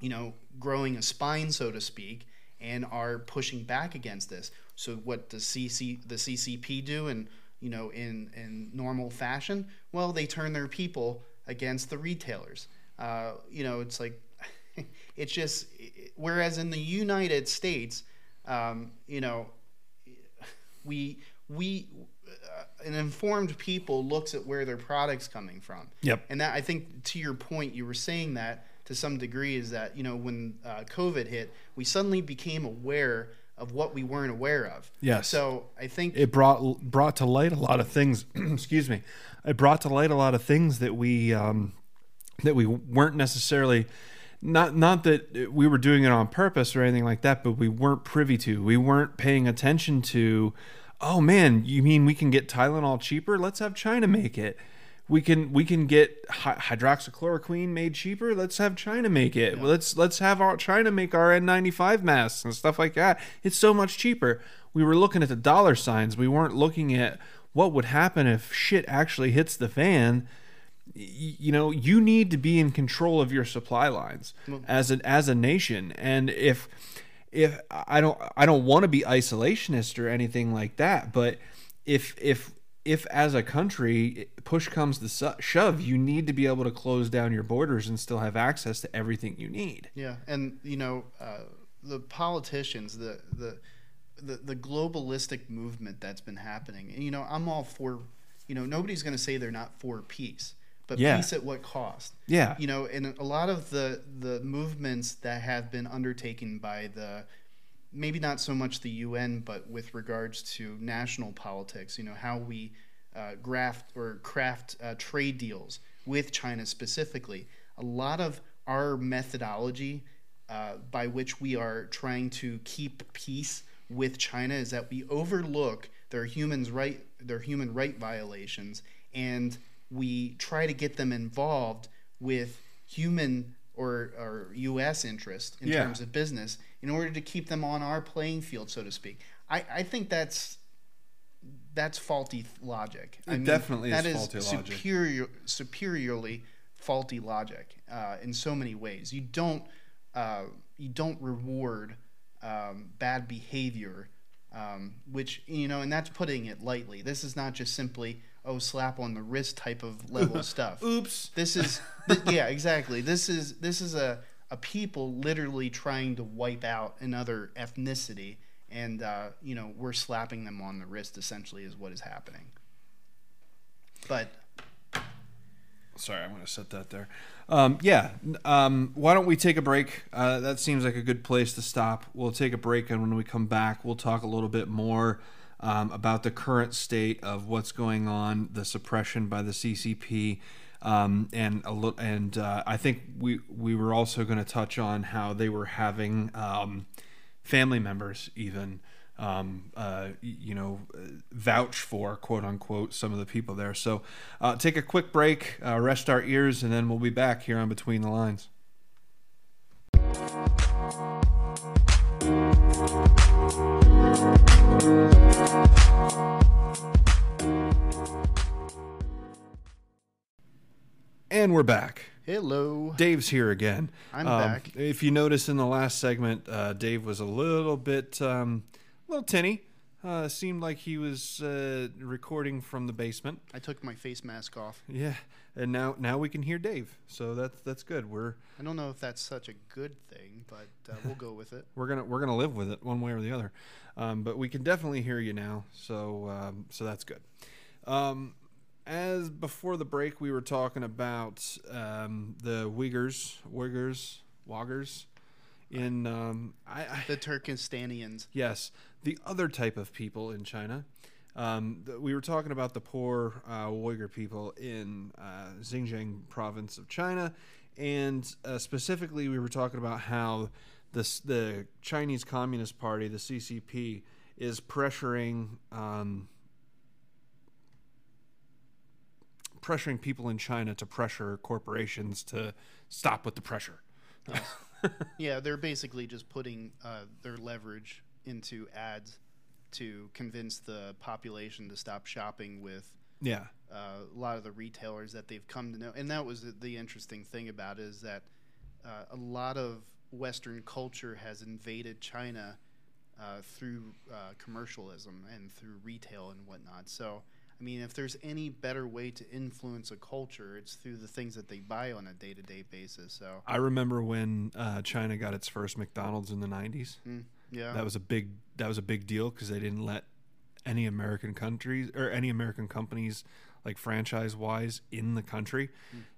you know, growing a spine, so to speak, and are pushing back against this. So what does CC the CCP do? And you know, in in normal fashion, well, they turn their people against the retailers. Uh, you know, it's like it's just whereas in the United States, um, you know, we we uh, an informed people looks at where their products coming from. Yep. And that I think to your point, you were saying that to some degree is that you know when uh, COVID hit, we suddenly became aware of what we weren't aware of. Yes. So I think it brought brought to light a lot of things. excuse me. It brought to light a lot of things that we um, that we weren't necessarily not not that we were doing it on purpose or anything like that, but we weren't privy to. We weren't paying attention to. Oh man, you mean we can get Tylenol cheaper? Let's have China make it. We can we can get hydroxychloroquine made cheaper. Let's have China make it. Yeah. Let's let's have our China make our N95 masks and stuff like that. It's so much cheaper. We were looking at the dollar signs. We weren't looking at what would happen if shit actually hits the fan you know you need to be in control of your supply lines as an as a nation and if if I don't I don't want to be isolationist or anything like that but if if if as a country push comes to shove you need to be able to close down your borders and still have access to everything you need yeah and you know uh, the politicians the the the, the globalistic movement that's been happening and you know I'm all for you know nobody's going to say they're not for peace but yeah. peace at what cost? Yeah. You know, and a lot of the the movements that have been undertaken by the maybe not so much the UN, but with regards to national politics, you know, how we uh, graft or craft uh, trade deals with China specifically. A lot of our methodology uh, by which we are trying to keep peace with China is that we overlook their humans right their human right violations and we try to get them involved with human or, or U.S. interest in yeah. terms of business in order to keep them on our playing field, so to speak. I, I think that's that's faulty logic. It I mean, definitely that is, is superior, superiorly faulty logic uh, in so many ways. You don't uh, you don't reward um, bad behavior, um, which you know, and that's putting it lightly. This is not just simply oh slap on the wrist type of level stuff. Oops. This is th- yeah exactly. This is this is a a people literally trying to wipe out another ethnicity, and uh, you know we're slapping them on the wrist. Essentially, is what is happening. But sorry, I'm going to set that there. Um, yeah, um, why don't we take a break? Uh, that seems like a good place to stop. We'll take a break, and when we come back, we'll talk a little bit more um, about the current state of what's going on, the suppression by the CCP, um, and a little, and uh, I think we we were also going to touch on how they were having um, family members even. Um, uh, you know, vouch for quote unquote some of the people there. So, uh, take a quick break, uh, rest our ears, and then we'll be back here on Between the Lines. And we're back. Hello. Dave's here again. I'm um, back. If you notice in the last segment, uh, Dave was a little bit, um, a little tinny. Uh, seemed like he was uh, recording from the basement. I took my face mask off. Yeah, and now now we can hear Dave, so that's that's good. We're I don't know if that's such a good thing, but uh, we'll go with it. we're gonna we're gonna live with it one way or the other, um, but we can definitely hear you now, so um, so that's good. Um, as before the break, we were talking about um, the Uyghurs, Uyghurs, Woggers in um, I, I, the Turkestanians. Yes, the other type of people in China. Um, we were talking about the poor uh, Uyghur people in uh, Xinjiang province of China, and uh, specifically, we were talking about how the Chinese Communist Party, the CCP, is pressuring um, pressuring people in China to pressure corporations to stop with the pressure. yeah, they're basically just putting uh, their leverage into ads to convince the population to stop shopping with Yeah. uh, a lot of the retailers that they've come to know. And that was the- the interesting thing about it is that uh, a lot of Western culture has invaded China uh, through uh, commercialism and through retail and whatnot. So, I mean, if there's any better way to influence a culture, it's through the things that they buy on a day to day basis. So, I remember when uh, China got its first McDonald's in the 90s. mm, yeah. That was a big that was a big deal because they didn't let any American countries or any American companies like franchise wise in the country.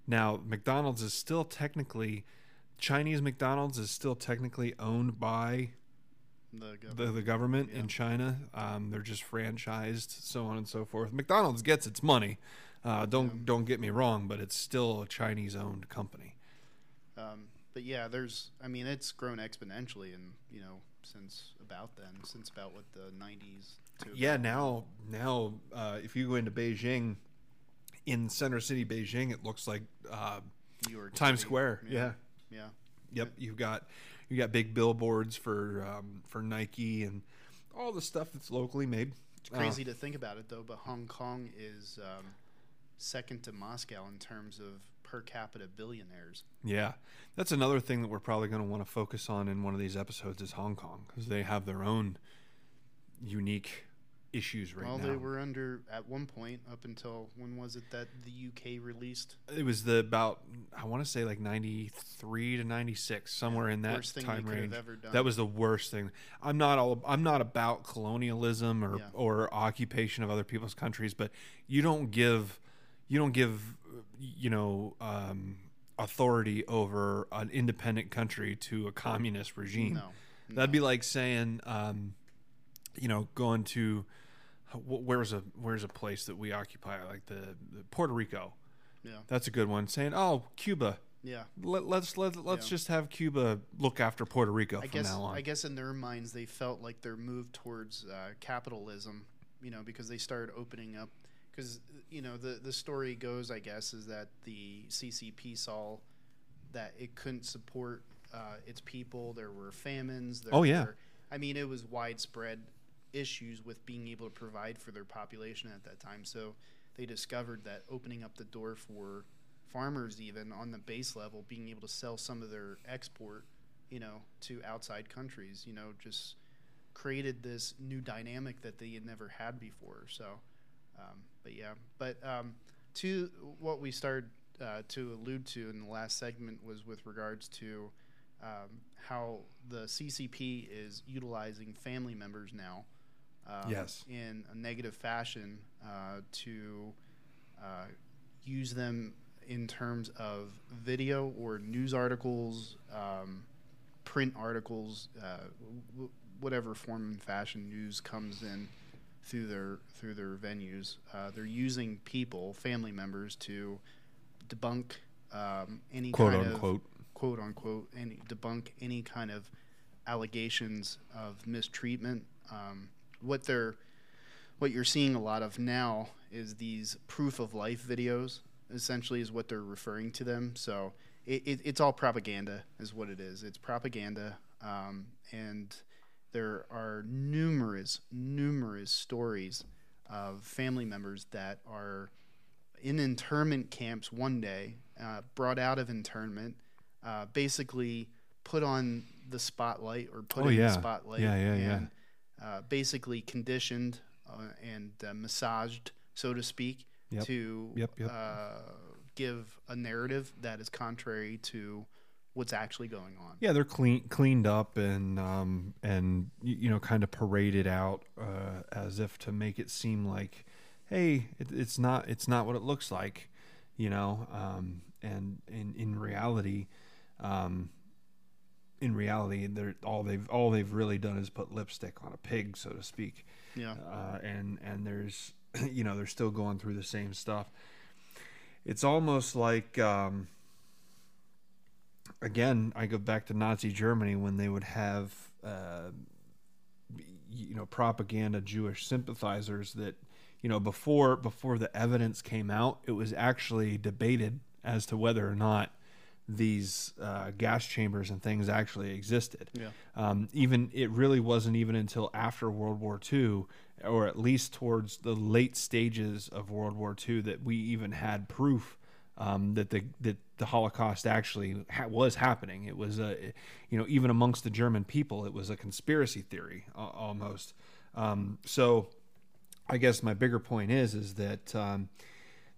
Now McDonald's is still technically Chinese McDonald's is still technically owned by the government. the, the government Yeah. in China. Um, they're just franchised, so on and so forth. McDonald's gets its money. Uh, don't Yeah. don't get me wrong, but it's still a Chinese owned company. Um, but yeah, there's. I mean, it's grown exponentially, and you know, since about then, since about what the '90s. To Yeah, now now uh, if you go into Beijing, in Center City, Beijing, it looks like uh, New York Times City. Square. Yeah. yeah, Yep. You've got you got big billboards for um, for Nike and all the stuff that's locally made. It's crazy to think about it though, but Hong Kong is um, second to Moscow in terms of per capita billionaires. Yeah, that's another thing that we're probably going to want to focus on in one of these episodes is Hong Kong because they have their own unique issues right well, now. they were under at one point up until when was it that the UK released? It was the about I want to say like ninety three to ninety six somewhere in that time range. ever done. That was the worst thing. I'm not all I'm not about colonialism or Yeah. or occupation of other people's countries, but you don't give you don't give you know um, authority over an independent country to a communist regime. No, That'd be like saying, um, you know, going to where's a where's a place that we occupy, like the, the Puerto Rico. yeah, That's a good one. Saying, "Oh, Cuba. yeah. Let, let's let let's Yeah. just have Cuba look after Puerto Rico I from guess now on." I guess in their minds they felt like their move towards uh, capitalism, you know, because they started opening up. Because you know the the story goes, I guess, is that the CCP saw that it couldn't support uh, its people. There were famines. There Oh, yeah. were, I mean, it was widespread issues with being able to provide for their population at that time. So they discovered that opening up the door for farmers, even on the base level, being able to sell some of their export, you know, to outside countries, you know, just created this new dynamic that they had never had before. So, um, but yeah, but um, to what we started uh, to allude to in the last segment was with regards to um, how the CCP is utilizing family members now. Um, Yes. In a negative fashion uh, to uh, use them in terms of video or news articles, um, print articles, uh, w- whatever form and fashion news comes in through their through their venues. Uh, they're using people, family members, to debunk um, any quote kind unquote. of quote unquote any debunk any kind of allegations of mistreatment. Um, what they're what you're seeing a lot of now is these proof of life videos. Essentially, is what they're referring to them. So it, it, it's all propaganda, is what it is. It's propaganda, um, and there are numerous, numerous stories of family members that are in internment camps one day, uh, brought out of internment, uh, basically put on the spotlight or put Oh, in yeah. the spotlight, Yeah, yeah, yeah. uh, basically conditioned uh, and uh, massaged, so to speak, Yep. to Yep, yep. Uh, give a narrative that is contrary to what's actually going on. Yeah, they're clean, cleaned up, and um, and you know, kind of paraded out uh, as if to make it seem like, hey, it, it's not it's not what it looks like, you know. Um, and in in reality, um, in reality, they're all they've all they've really done is put lipstick on a pig, so to speak. Yeah. uh, and and there's you know they're still going through the same stuff. It's almost like um, again I go back to Nazi Germany when they would have uh, you know propaganda Jewish sympathizers that you know before before the evidence came out, it was actually debated as to whether or not these uh, gas chambers and things actually existed. Yeah. Um, even it really wasn't even until after World War II, or at least towards the late stages of World War II, that we even had proof um, that the that the Holocaust actually ha- was happening. It was a, you know, even amongst the German people, it was a conspiracy theory uh, almost. Um, so, I guess my bigger point is is that. Um,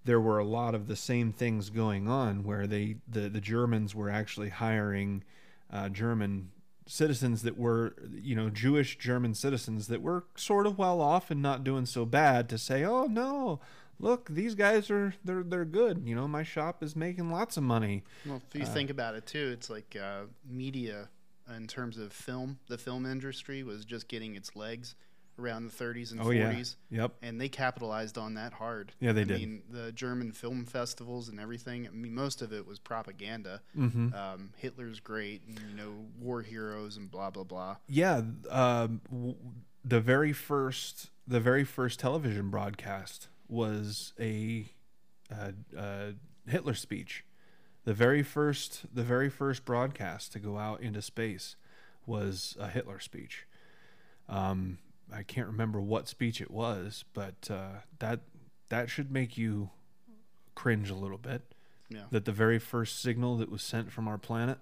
there were a lot of the same things going on where they the, the Germans were actually hiring uh, German citizens that were you know Jewish German citizens that were sort of well off and not doing so bad to say oh no look these guys are they're they're good you know my shop is making lots of money Well, if you think about it too, it's like uh, media in terms of film. The film industry was just getting its legs around the 30s and oh yeah 40s, yep and they capitalized on that hard. Yeah, they I did. I mean, the German film festivals and everything. I mean, most of it was propaganda. hmm Um, Hitler's great, and you know, war heroes and blah blah blah. yeah um, w- the very first the very first television broadcast was a, uh uh Hitler speech. The very first the very first broadcast to go out into space was a Hitler speech. Um I can't remember what speech it was but uh that that should make you cringe a little bit. Yeah, that the very first signal that was sent from our planet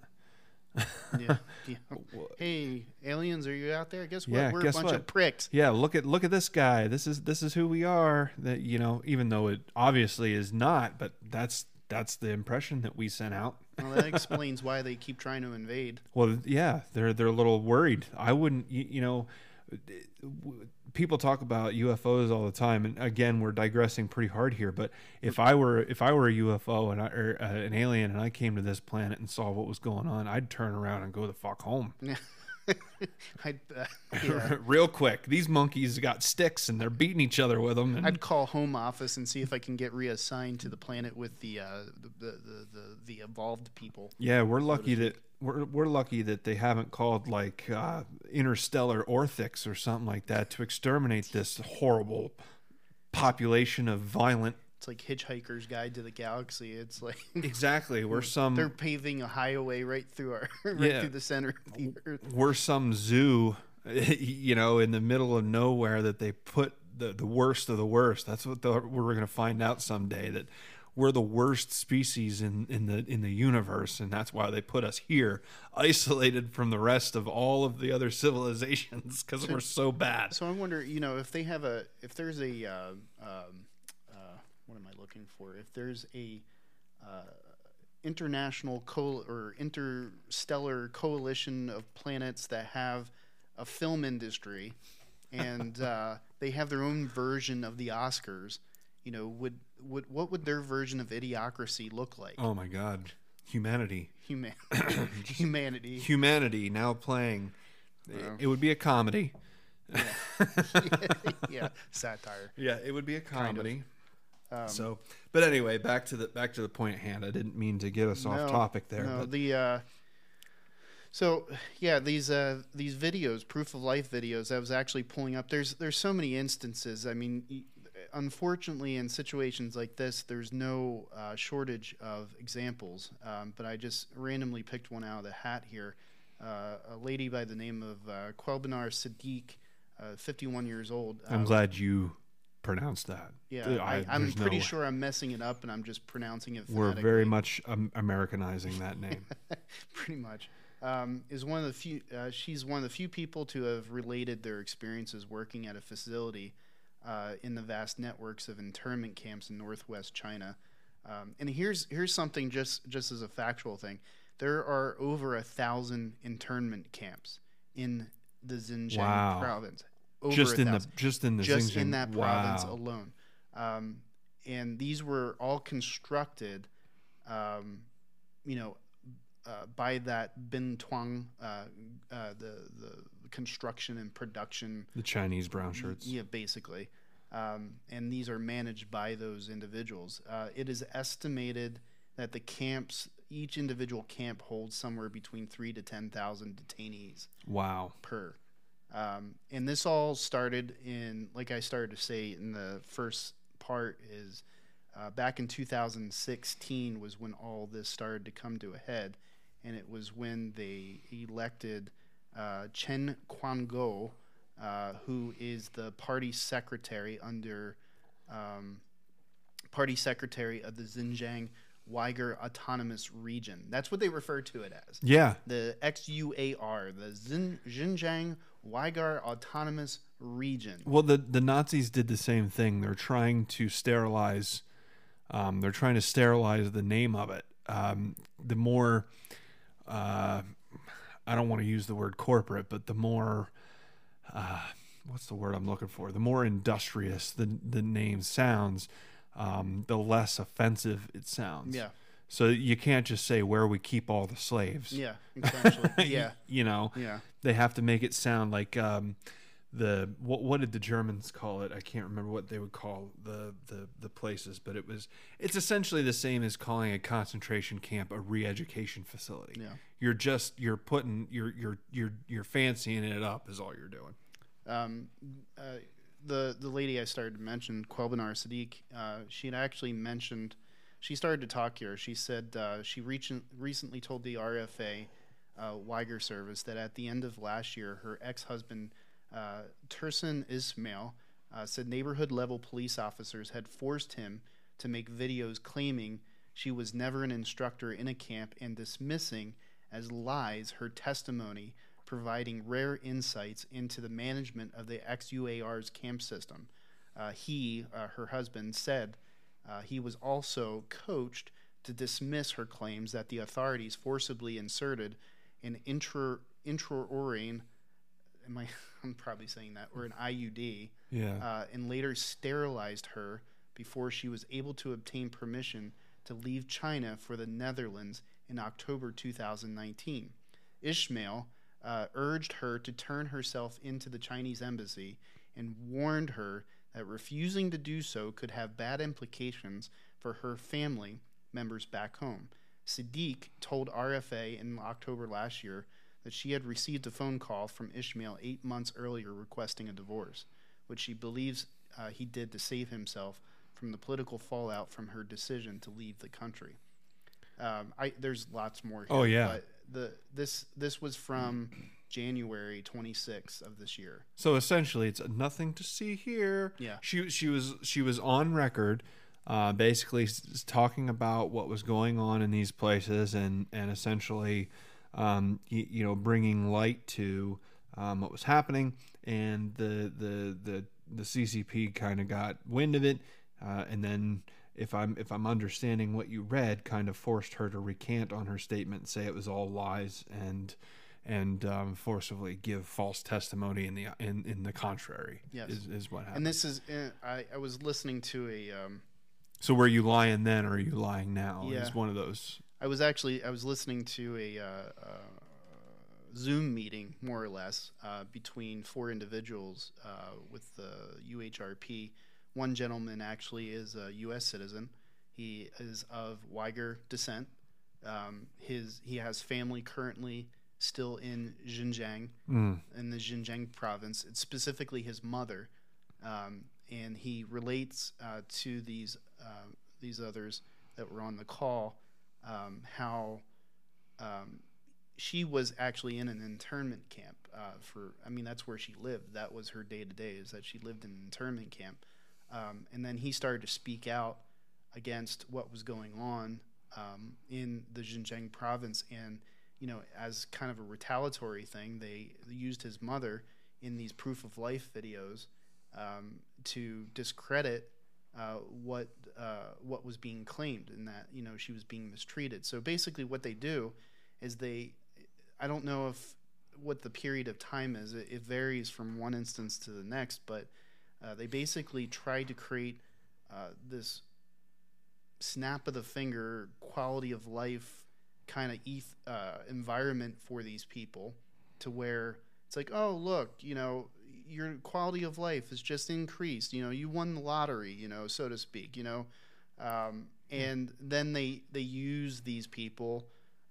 yeah. yeah. Hey, aliens, are you out there? Guess what? Yeah, We're guess a bunch what? of pricks. yeah look at look at this guy this is this is who we are that you know even though it obviously is not but that's that's the impression that we sent out Well, that explains why they keep trying to invade. well yeah they're they're a little worried i wouldn't you, you know people talk about UFOs all the time and again we're digressing pretty hard here but if I were if I were a UFO and I, or uh, an alien and I came to this planet and saw what was going on I'd turn around and go the fuck home I'd, uh, yeah. real quick these monkeys got sticks and they're beating each other with them and I'd call home office and see if I can get reassigned to the planet with the uh, the, the, the, the evolved people. Yeah, we're lucky that we're we're lucky that they haven't called like uh, interstellar orthics or something like that to exterminate this horrible population of violent. It's like Hitchhiker's Guide to the Galaxy. It's like Exactly, we're some they're paving a highway right through our right Yeah. through the center of the earth. we're some zoo, you know, in the middle of nowhere that they put the the worst of the worst. That's what the, we're going to find out someday that we're the worst species in, in the in the universe, and that's why they put us here, isolated from the rest of all of the other civilizations, because we're so bad. So I wonder, you know, if they have a if there's a uh, um, what am I looking for? If there's a uh, international co- or interstellar coalition of planets that have a film industry and uh, they have their own version of the Oscars, you know, would would what would their version of idiocracy look like? Oh my God, humanity, Human- humanity. humanity now playing. It would be a comedy. yeah, satire. Yeah, it would be a comedy. Um, so, but anyway, back to the back to the point at hand. I didn't mean to get us off topic there. No, but the uh, so yeah, these uh, these videos, proof of life videos. I was actually pulling up. There's there's so many instances. I mean, unfortunately, in situations like this, there's no uh, shortage of examples. Um, but I just randomly picked one out of the hat here. Uh, a lady by the name of uh, Qelbinur Sadiq, uh, 51 years old. I'm uh, glad you pronounced that. Yeah, I, I'm there's no pretty sure I'm messing it up, and I'm just pronouncing it. we're very much um, Americanizing that name. pretty much um, is one of the few uh, she's one of the few people to have related their experiences working at a facility uh, in the vast networks of internment camps in northwest china um, and here's here's something just just as a factual thing there are over a thousand internment camps in the Xinjiang Wow. province just in the just in the just Xinjiang- in that province Wow. alone. Um, and these were all constructed, um, you know, uh, by that Bingtuan, uh, uh, the the construction and production. The Chinese brown shirts. Yeah, basically. Um, and these are managed by those individuals. Uh, it is estimated that the camps, each individual camp holds somewhere between three to ten thousand detainees Wow. per. Um, and this all started in, like I started to say in the first part, is uh, back in 2016 was when all this started to come to a head, and it was when they elected uh, Chen Quanguo, uh, who is the party secretary under um, party secretary of the Xinjiang Uyghur Autonomous Region. That's what they refer to it as. Yeah. The XUAR, the Xin, Xinjiang Uyghur Autonomous Region. Well, the the Nazis did the same thing. They're trying to sterilize. Um, they're trying to sterilize the name of it. Um, the more, uh, I don't want to use the word corporate, but the more, uh, what's the word I'm looking for? The more industrious the the name sounds, um, the less offensive it sounds. Yeah. So you can't just say where we keep all the slaves. Yeah, essentially. yeah. you know. Yeah. They have to make it sound like um, the what what did the Germans call it? I can't remember what they would call the the the places, but it was it's essentially the same as calling a concentration camp a re-education facility. Yeah. You're just you're putting you're you're you're you're fancying it up is all you're doing. Um, uh, the the lady I started to mention, Qelbinur Sadiq, uh, she had actually mentioned, she started to talk here. She said uh, she recent, recently told the RFA uh, Uyghur service that at the end of last year, her ex husband, uh, Tursun Ismail, uh, said neighborhood level police officers had forced him to make videos claiming she was never an instructor in a camp and dismissing as lies her testimony providing rare insights into the management of the XUAR's camp system. Uh, he, uh, her husband, said uh, he was also coached to dismiss her claims that the authorities forcibly inserted an intra intraorane, am I, I'm probably saying that, or an IUD, Yeah. uh, and later sterilized her before she was able to obtain permission to leave China for the Netherlands in October 2019. Ishmael uh, urged her to turn herself into the Chinese embassy and warned her that refusing to do so could have bad implications for her family members back home. Sadiq told RFA in October last year that she had received a phone call from Ishmael eight months earlier requesting a divorce, which she believes uh, he did to save himself from the political fallout from her decision to leave the country. Um, I, there's lots more. Here, Oh, yeah. The this this was from January 26th of this year. So essentially, it's nothing to see here. Yeah. She she was she was on record, uh, basically s- talking about what was going on in these places and and essentially, um, you, you know, bringing light to um, what was happening. And the the the the CCP kind of got wind of it, uh, and then. If I'm if I'm understanding what you read, kind of forced her to recant on her statement, and say it was all lies, and and um, forcibly give false testimony in the in, in the contrary. Yes. is, is what happened. And this is uh, I, I was listening to a um, so were you lying then, or are you lying now? Yeah. Is one of those. I was actually I was listening to a uh, uh, Zoom meeting, more or less, uh, between four individuals uh, with the UHRP. One gentleman actually is a U.S. citizen. He is of Uyghur descent. Um, his he has family currently still in Xinjiang, Mm. in the Xinjiang province. It's specifically his mother, um, and he relates uh, to these uh, these others that were on the call um, how um, she was actually in an internment camp uh, for. I mean, that's where she lived. That was her day to day. Is that she lived in an internment camp, um, and then he started to speak out against what was going on um, in the Xinjiang province, and you know, as kind of a retaliatory thing, they used his mother in these proof of life videos um, to discredit uh, what uh, what was being claimed, and that you know she was being mistreated. So basically, what they do is they, I don't know if what the period of time is. It, it varies from one instance to the next, but uh, they basically try to create uh, this snap of the finger quality of life kind of eth- uh, environment for these people to where it's like oh look you know your quality of life has just increased. You know you won the lottery you know so to speak you know? Um, and then they they use these people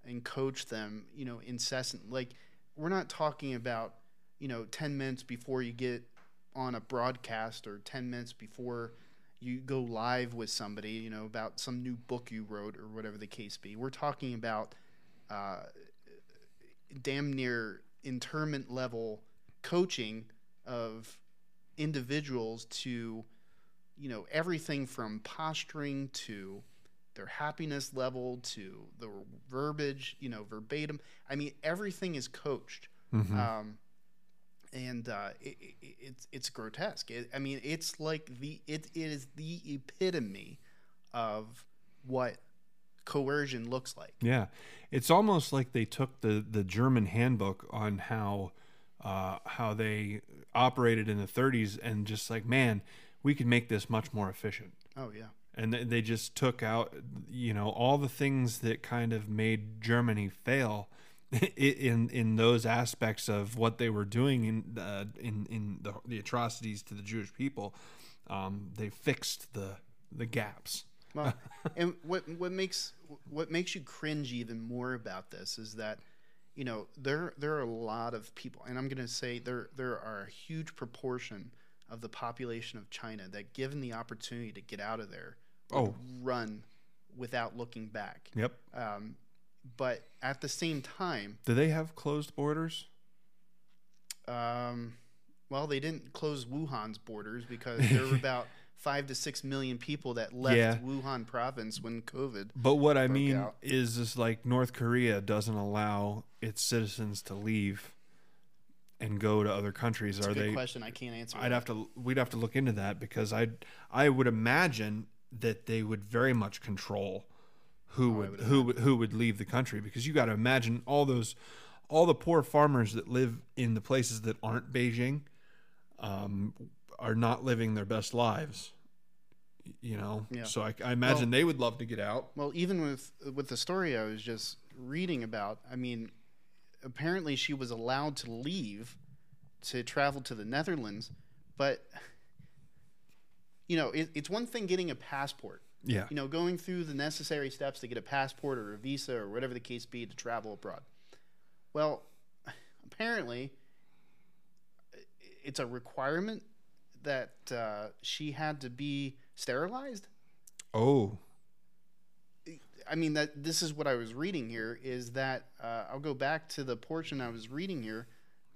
and coach them you know incessant like we're not talking about you know, 10 minutes before you get on a broadcast or 10 minutes before you go live with somebody, you know, about some new book you wrote or whatever the case be. We're talking about uh, damn near interment level coaching of individuals to, you know, everything from posturing to their happiness level to the verbiage, you know, verbatim. I mean, everything is coached. Um, and uh, it, it, it's it's grotesque. It, I mean, it's like the it, it is the epitome of what coercion looks like. Yeah, it's almost like they took the the German handbook on how uh, how they operated in the 30s and just like, man, we could make this much more efficient. Oh yeah, And they- they just took out, you know, all the things that kind of made Germany fail in in those aspects of what they were doing in uh, in in the, the atrocities to the Jewish people. Um, they fixed the the gaps. Well, and what what makes what makes you cringe even more about this is that, you know, there there are a lot of people, and I'm going to say there there are a huge proportion of the population of China that, given the opportunity to get out of there, Oh. run without looking back. Yep. Um, but at the same time, Do they have closed borders? um, well, they didn't close Wuhan's borders because there were about five to six million people that left Yeah. Wuhan province when COVID. But what I mean out. is, is like North Korea doesn't allow its citizens to leave and go to other countries. It's Are a good they? question. I can't answer. I'd that. have to. We'd have to look into that because I, I would imagine that they would very much control who would, would who would who would leave the country because you got to imagine all those, all the poor farmers that live in the places that aren't Beijing, um, are not living their best lives. You know, Yeah. so I, I imagine they would love to get out. Well, even with with the story I was just reading about, I mean, apparently she was allowed to leave to travel to the Netherlands, but you know, it, it's one thing getting a passport. Yeah, You know, going through the necessary steps to get a passport or a visa or whatever the case be to travel abroad. Well, apparently, it's a requirement that uh, she had to be sterilized. Oh, I mean that this is what I was reading here is that uh, I'll go back to the portion I was reading here.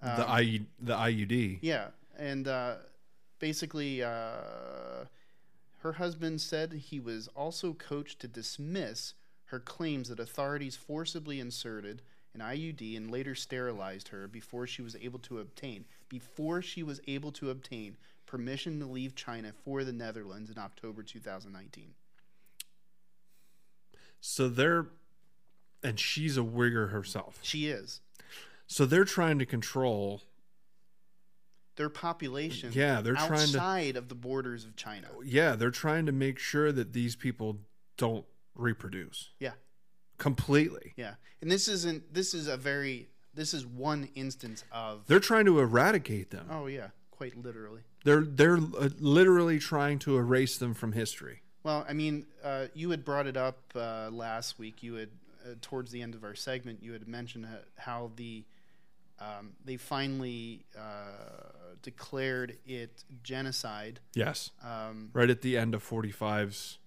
the I the IUD. Yeah, and uh, basically, uh, her husband said he was also coached to dismiss her claims that authorities forcibly inserted an IUD and later sterilized her before she was able to obtain before she was able to obtain permission to leave China for the Netherlands in October 2019. So they're, and she's a Uyghur herself. She is. So they're trying to control. Their population Yeah, they're trying to- outside of the borders of China. Yeah, they're trying to make sure that these people don't reproduce Yeah. completely. Yeah, and this isn't. This is a very. This is one instance of. They're trying to eradicate them. Oh yeah, quite literally. They're they're uh, literally trying to erase them from history. Well, I mean, uh, you had brought it up uh, last week. You had uh, towards the end of our segment, you had mentioned ho- how the um, they finally uh, declared it genocide. Yes, Um, right at the end of 45's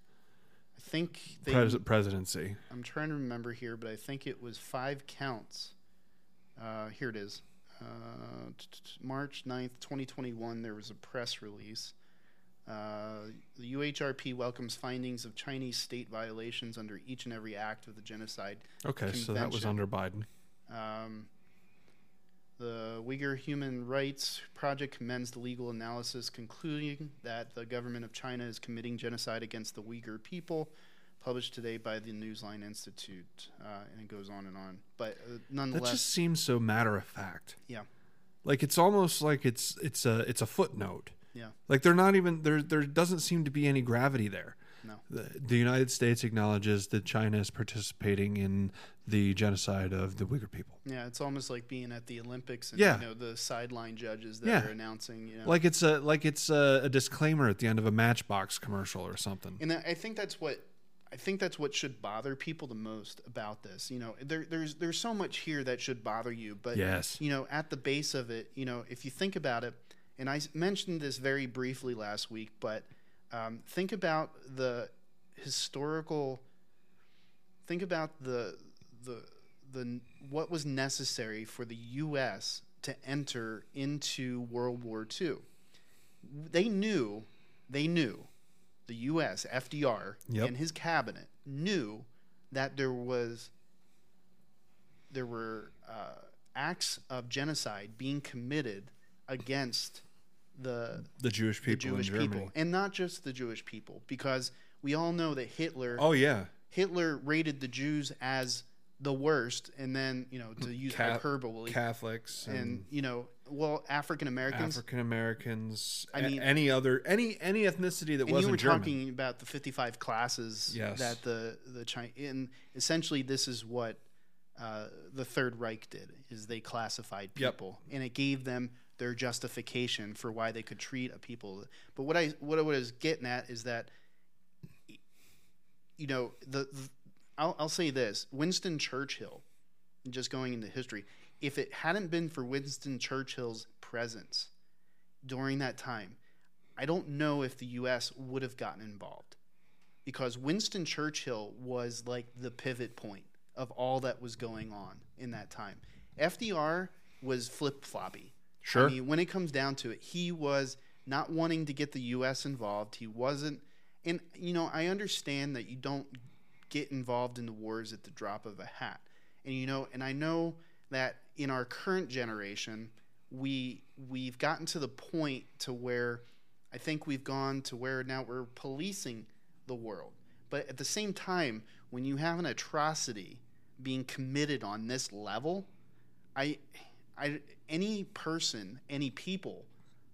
I think they. pres- presidency. I'm trying to remember here, but I think it was five counts. Uh, here it is. Uh, t- t- t- March 9th, 2021, there was a press release. Uh, the UHRP welcomes findings of Chinese state violations under each and every act of the genocide. Okay, so that was under Biden. Um, the Uyghur Human Rights Project commends the legal analysis, concluding that the government of China is committing genocide against the Uyghur people, published today by the Newlines Institute, uh, and it goes on and on. But uh, That just seems so matter of fact. yeah, Like it's almost like it's it's a it's a footnote. yeah, Like they're not even there. There doesn't seem to be any gravity there. No, The, the United States acknowledges that China is participating in the genocide of the Uyghur people. yeah. It's almost like being at the Olympics and Yeah. you know the sideline judges that Yeah. are announcing. You know, Like it's a like it's a, a disclaimer at the end of a Matchbox commercial or something. And I I think that's what I think that's what should bother people the most about this. You know, there, there's there's so much here that should bother you, but Yes. you know, at the base of it, you know, if you think about it, and I mentioned this very briefly last week, but um, think about the historical. Think about the the the what was necessary for the U.S. to enter into World War II. They knew, they knew, the U.S. FDR Yep. and his cabinet knew that there was there were uh, acts of genocide being committed against the The Jewish the people Jewish in people, and not just the Jewish people, because we all know that Hitler Oh yeah. Hitler rated the Jews as the worst, and then you know to use Ca- hyperbole, Catholics and, and you know, well, African Americans. African Americans. I mean- any other any any ethnicity that and you wasn't were German. talking about the 55 classes Yes. that the the China and essentially this is what uh, the Third Reich did is they classified Yep. people and it gave them their justification for why they could treat a people. But what I what I was getting at is that you know the, the I'll, I'll say this Winston Churchill just going into history if it hadn't been for Winston Churchill's presence during that time I don't know if the US would have gotten involved because Winston Churchill was like the pivot point of all that was going on in that time. FDR was flip floppy. Sure. I mean, when it comes down to it, he was not wanting to get the U.S. involved. He wasn't, and you know, I understand that you don't get involved in the wars at the drop of a hat, and you know, and I know that in our current generation, we we've gotten to the point to where I think we've gone to where now we're policing the world. But at the same time, when you have an atrocity being committed on this level, I, I, any person, any people,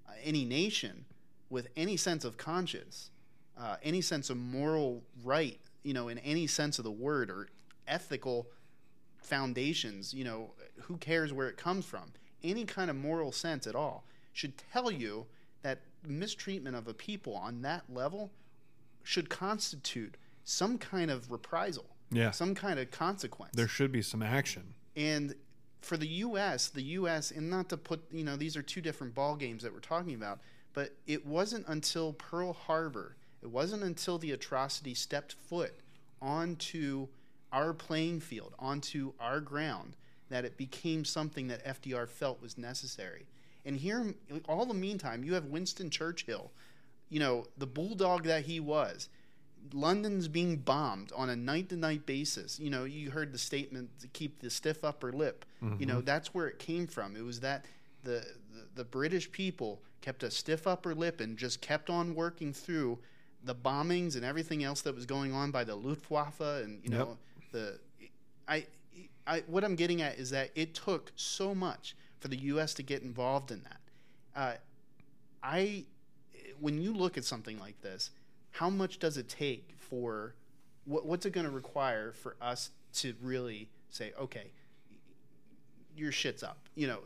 uh, any nation with any sense of conscience, uh, any sense of moral right, you know, in any sense of the word, or ethical foundations, you know, who cares where it comes from? Any kind of moral sense at all should tell you that mistreatment of a people on that level should constitute some kind of reprisal, Yeah. some kind of consequence. There should be some action. And for the U.S., the U.S. and not to put you know these are two different ball games that we're talking about, but it wasn't until Pearl Harbor, it wasn't until the atrocity stepped foot onto our playing field, onto our ground, that it became something that FDR felt was necessary. And here, all the meantime, you have Winston Churchill, you know, the bulldog that he was. London's being bombed on a night to night basis. You know, you heard the statement to keep the stiff upper lip. You know, that's where it came from. It was that the, the the British people kept a stiff upper lip and just kept on working through the bombings and everything else that was going on by the Luftwaffe and you Yep. know the I I what I'm getting at is that it took so much for the U.S. to get involved in that. Uh, I when you look at something like this, how much does it take for what, what's it going to require for us to really say, okay, your shit's up. You know,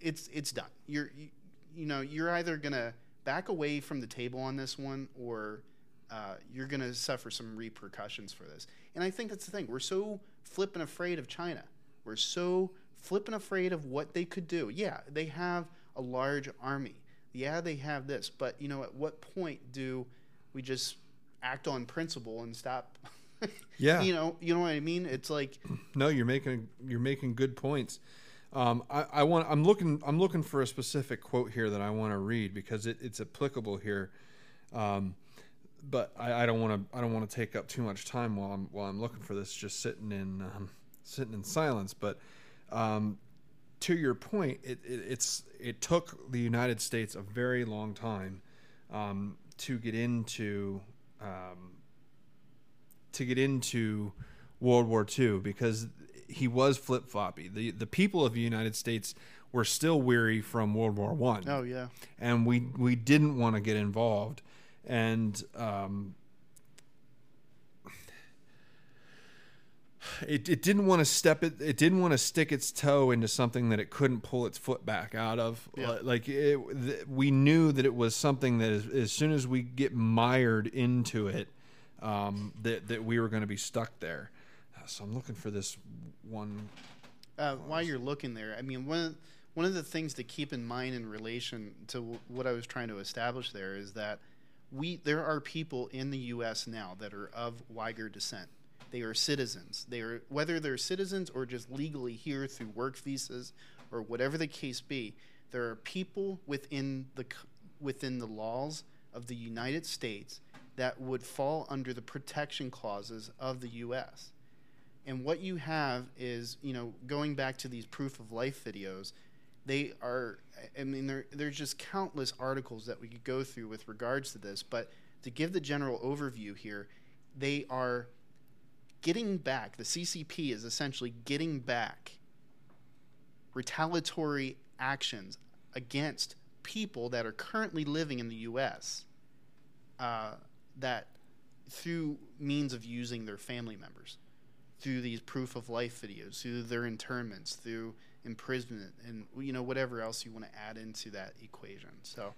it's it's done. You're you, you know you're either going to back away from the table on this one or uh, you're going to suffer some repercussions for this. And I think that's the thing. We're so flippin' afraid of China. We're so flippin' afraid of what they could do. Yeah, they have a large army. Yeah, they have this. But, you know, at what point do we just act on principle and stop? Yeah. you know, you know what I mean? It's like, No, you're making you're making good points. Um, I, I want I'm looking I'm looking for a specific quote here that I want to read because it, it's applicable here. Um, but I, I don't want to I don't want to take up too much time while I'm while I'm looking for this, just sitting in um, sitting in silence. But um, to your point, it, it, it's it took the United States a very long time um, to get into um, to get into World War II because he was flip floppy. The the people of the United States were still weary from World War One oh, yeah. and we we didn't want to get involved and um, it, it didn't want to step it it didn't want to stick its toe into something that it couldn't pull its foot back out of Yeah. Like it, th- we knew that it was something that as, as soon as we get mired into it um, that that we were going to be stuck there. Uh, so I'm looking for this one. Uh, while you're looking there, I mean, one of, one of the things to keep in mind in relation to w- what I was trying to establish there is that we there are people in the U.S. now that are of Uyghur descent. They are citizens. They are whether they're citizens or just legally here through work visas or whatever the case be. There are people within the within the laws of the United States that would fall under the protection clauses of the U.S. And what you have is, you know, going back to these proof of life videos, they are, I mean, there, there's just countless articles that we could go through with regards to this. But to give the general overview here, they are getting back, the CCP is essentially getting back retaliatory actions against people that are currently living in the U.S. Uh, that through means of using their family members, through these proof of life videos, through their internments, through imprisonment, and you know whatever else you want to add into that equation. So.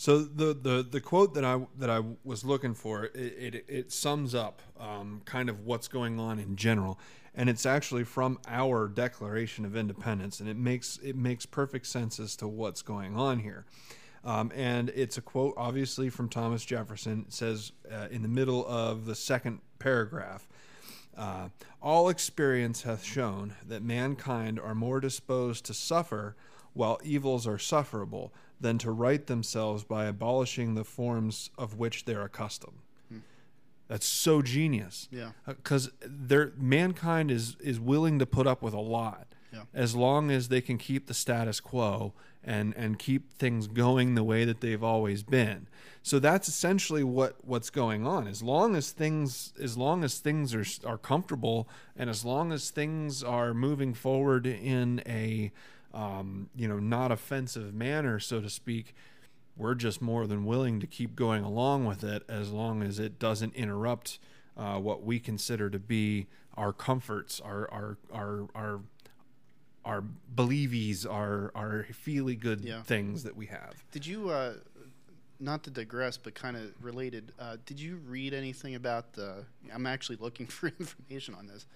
So the, the, the quote that I that I was looking for it it, it sums up um, kind of what's going on in general, and it's actually from our Declaration of Independence, and it makes it makes perfect sense as to what's going on here. Um, and it's a quote, obviously from Thomas Jefferson. It says uh, in the middle of the second paragraph. Uh, all experience hath shown that mankind are more disposed to suffer while evils are sufferable than to right themselves by abolishing the forms of which they're accustomed. Hmm. That's so genius. Yeah. Uh, because they're mankind is is willing to put up with a lot Yeah. as long as they can keep the status quo and and keep things going the way that they've always been. So that's essentially what what's going on. As long as things as long as things are are comfortable and as long as things are moving forward in a um, you know not offensive manner, so to speak, we're just more than willing to keep going along with it as long as it doesn't interrupt uh, what we consider to be our comforts, our our our our our believies, our our feely good Yeah. things that we have. Did you, uh, not to digress, but kind of related, uh, did you read anything about the? I'm actually looking for information on this,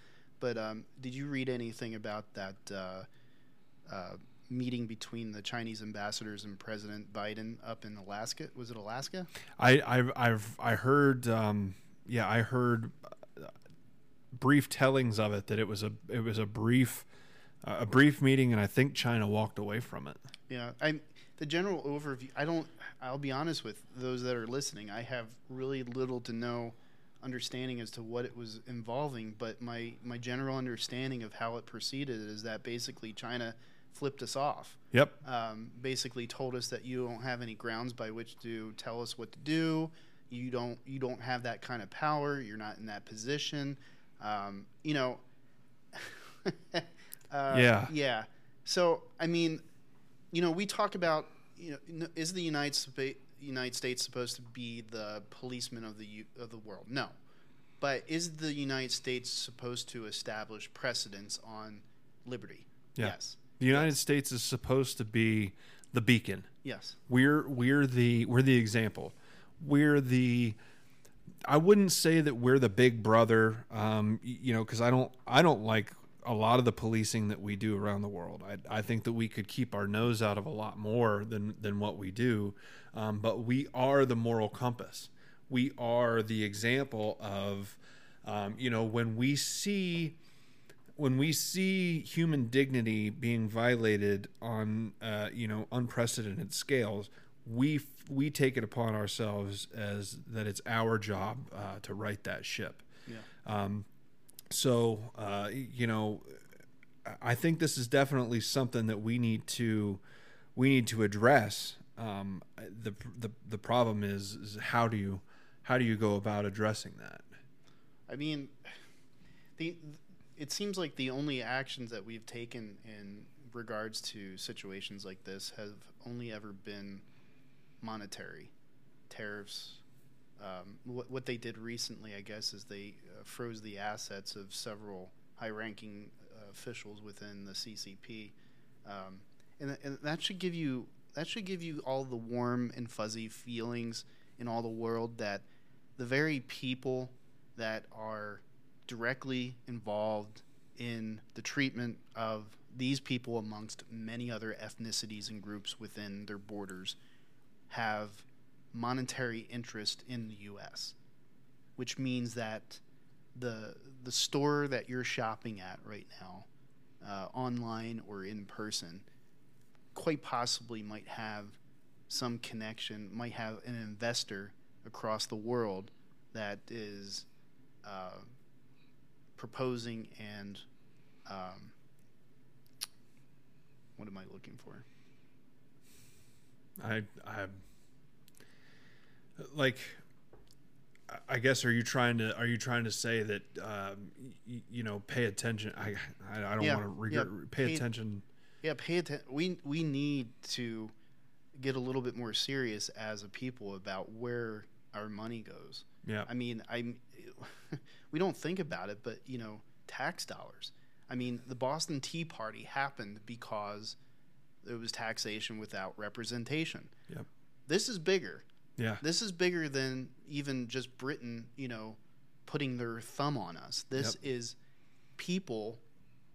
but um, did you read anything about that uh, meeting between the Chinese ambassadors and President Biden up in Alaska? Was it Alaska? I I've I've I heard um, yeah I heard uh, brief tellings of it that it was a it was a brief uh, a brief meeting and I think China walked away from it. Yeah, I the general overview. I don't. I'll be honest with those that are listening. I have really little to no understanding as to what it was involving. But my my general understanding of how it proceeded is that basically China flipped us off. Yep. Um, basically told us that you don't have any grounds by which to tell us what to do. You don't you don't have that kind of power. You're not in that position. Um, you know. uh, Yeah. Yeah. So I mean, you know, we talk about you know, is the United States United States supposed to be the policeman of the U- of the world? No. But is the United States supposed to establish precedence on liberty? Yeah. Yes. The United States is supposed to be the beacon. Yes. We're we're the we're the example. We're the I wouldn't say that we're the big brother, um, you know, because I don't I don't like a lot of the policing that we do around the world. I, I think that we could keep our nose out of a lot more than than what we do, um, but we are the moral compass. We are the example of, um, you know, when we see when we see human dignity being violated on uh, you know unprecedented scales, we we take it upon ourselves as that it's our job uh, to right that ship. Yeah. Um, so uh, you know, I think this is definitely something that we need to we need to address. Um, the the the problem is, is how do you how do you go about addressing that? I mean, the it seems like the only actions that we've taken in regards to situations like this have only ever been monetary tariffs. Um, what, what they did recently, I guess, is they uh, froze the assets of several high-ranking uh, officials within the CCP, um, and, th- and that should give you that should give you all the warm and fuzzy feelings in all the world that the very people that are directly involved in the treatment of these people amongst many other ethnicities and groups within their borders have monetary interest in the US which means that the the store that you're shopping at right now uh, online or in person quite possibly might have some connection might have an investor across the world that is uh, proposing and um, what am I looking for? I I like. I guess are you trying to are you trying to say that um, y- you know pay attention? I I, I don't Yeah, want to regret, yeah, pay pay- attention. Yeah, pay attention. We we need to get a little bit more serious as a people about where our money goes. Yeah, I mean, I we don't think about it, but you know, tax dollars. I mean, the Boston Tea Party happened because there was taxation without representation. Yep. This is bigger. yeah, This is bigger than even just Britain, you know, putting their thumb on us. This is people,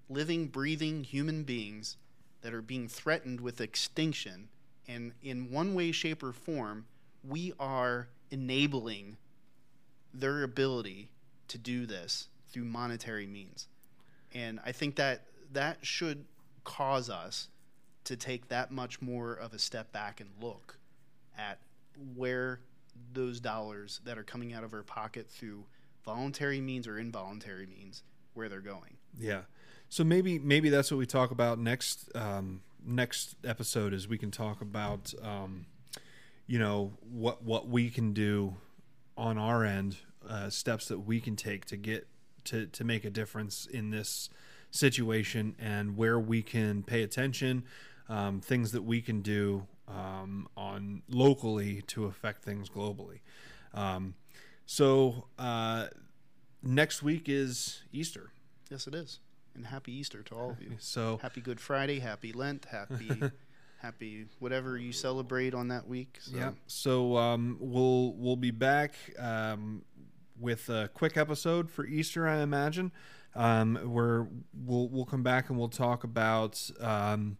living, breathing human beings that are being threatened with extinction. And in one way, shape, or form, we are enabling their ability to do this through monetary means. And I think that that should cause us to take that much more of a step back and look at where those dollars that are coming out of our pocket through voluntary means or involuntary means where they're going. yeah. So maybe maybe that's what we talk about next um, next episode is we can talk about um, you know what what we can do on our end, uh, steps that we can take to get to to make a difference in this situation, and where we can pay attention, um, things that we can do um, on locally to affect things globally. Um, so uh, next week is Easter. Yes, it is. And happy Easter to all of you. So Happy Good Friday, happy Lent, happy happy whatever you celebrate on that week. So, Yeah. So um, we'll we'll be back um, with a quick episode for Easter, I imagine. Um, where we'll we'll come back and we'll talk about um,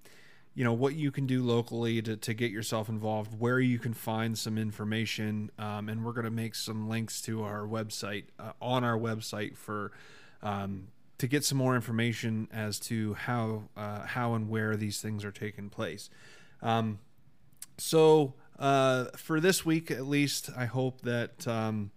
you know what you can do locally to, to get yourself involved, where you can find some information, um, and we're going to make some links to our website uh, on our website for. Um, to get some more information as to how uh, how and where these things are taking place. Um, so uh, for this week, at least, I hope that um,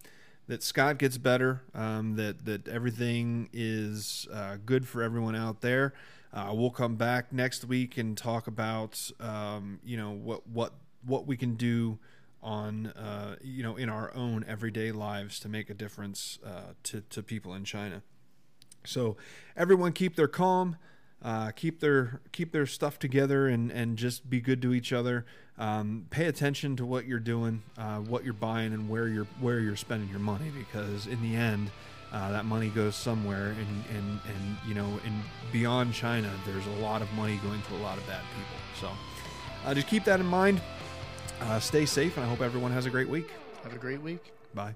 that Scott gets better. Um, that that everything is uh, good for everyone out there. Uh, we'll come back next week and talk about um, you know what what what we can do on uh, you know in our own everyday lives to make a difference uh, to to people in China. So everyone keep their calm, uh, keep their keep their stuff together, and and just be good to each other. Um, pay attention to what you're doing, uh, what you're buying, and where you're where you're spending your money, because in the end, uh, that money goes somewhere. And and and you know, and beyond China, there's a lot of money going to a lot of bad people. So uh, just keep that in mind. Uh, stay safe, and I hope everyone has a great week. have a great week. Bye.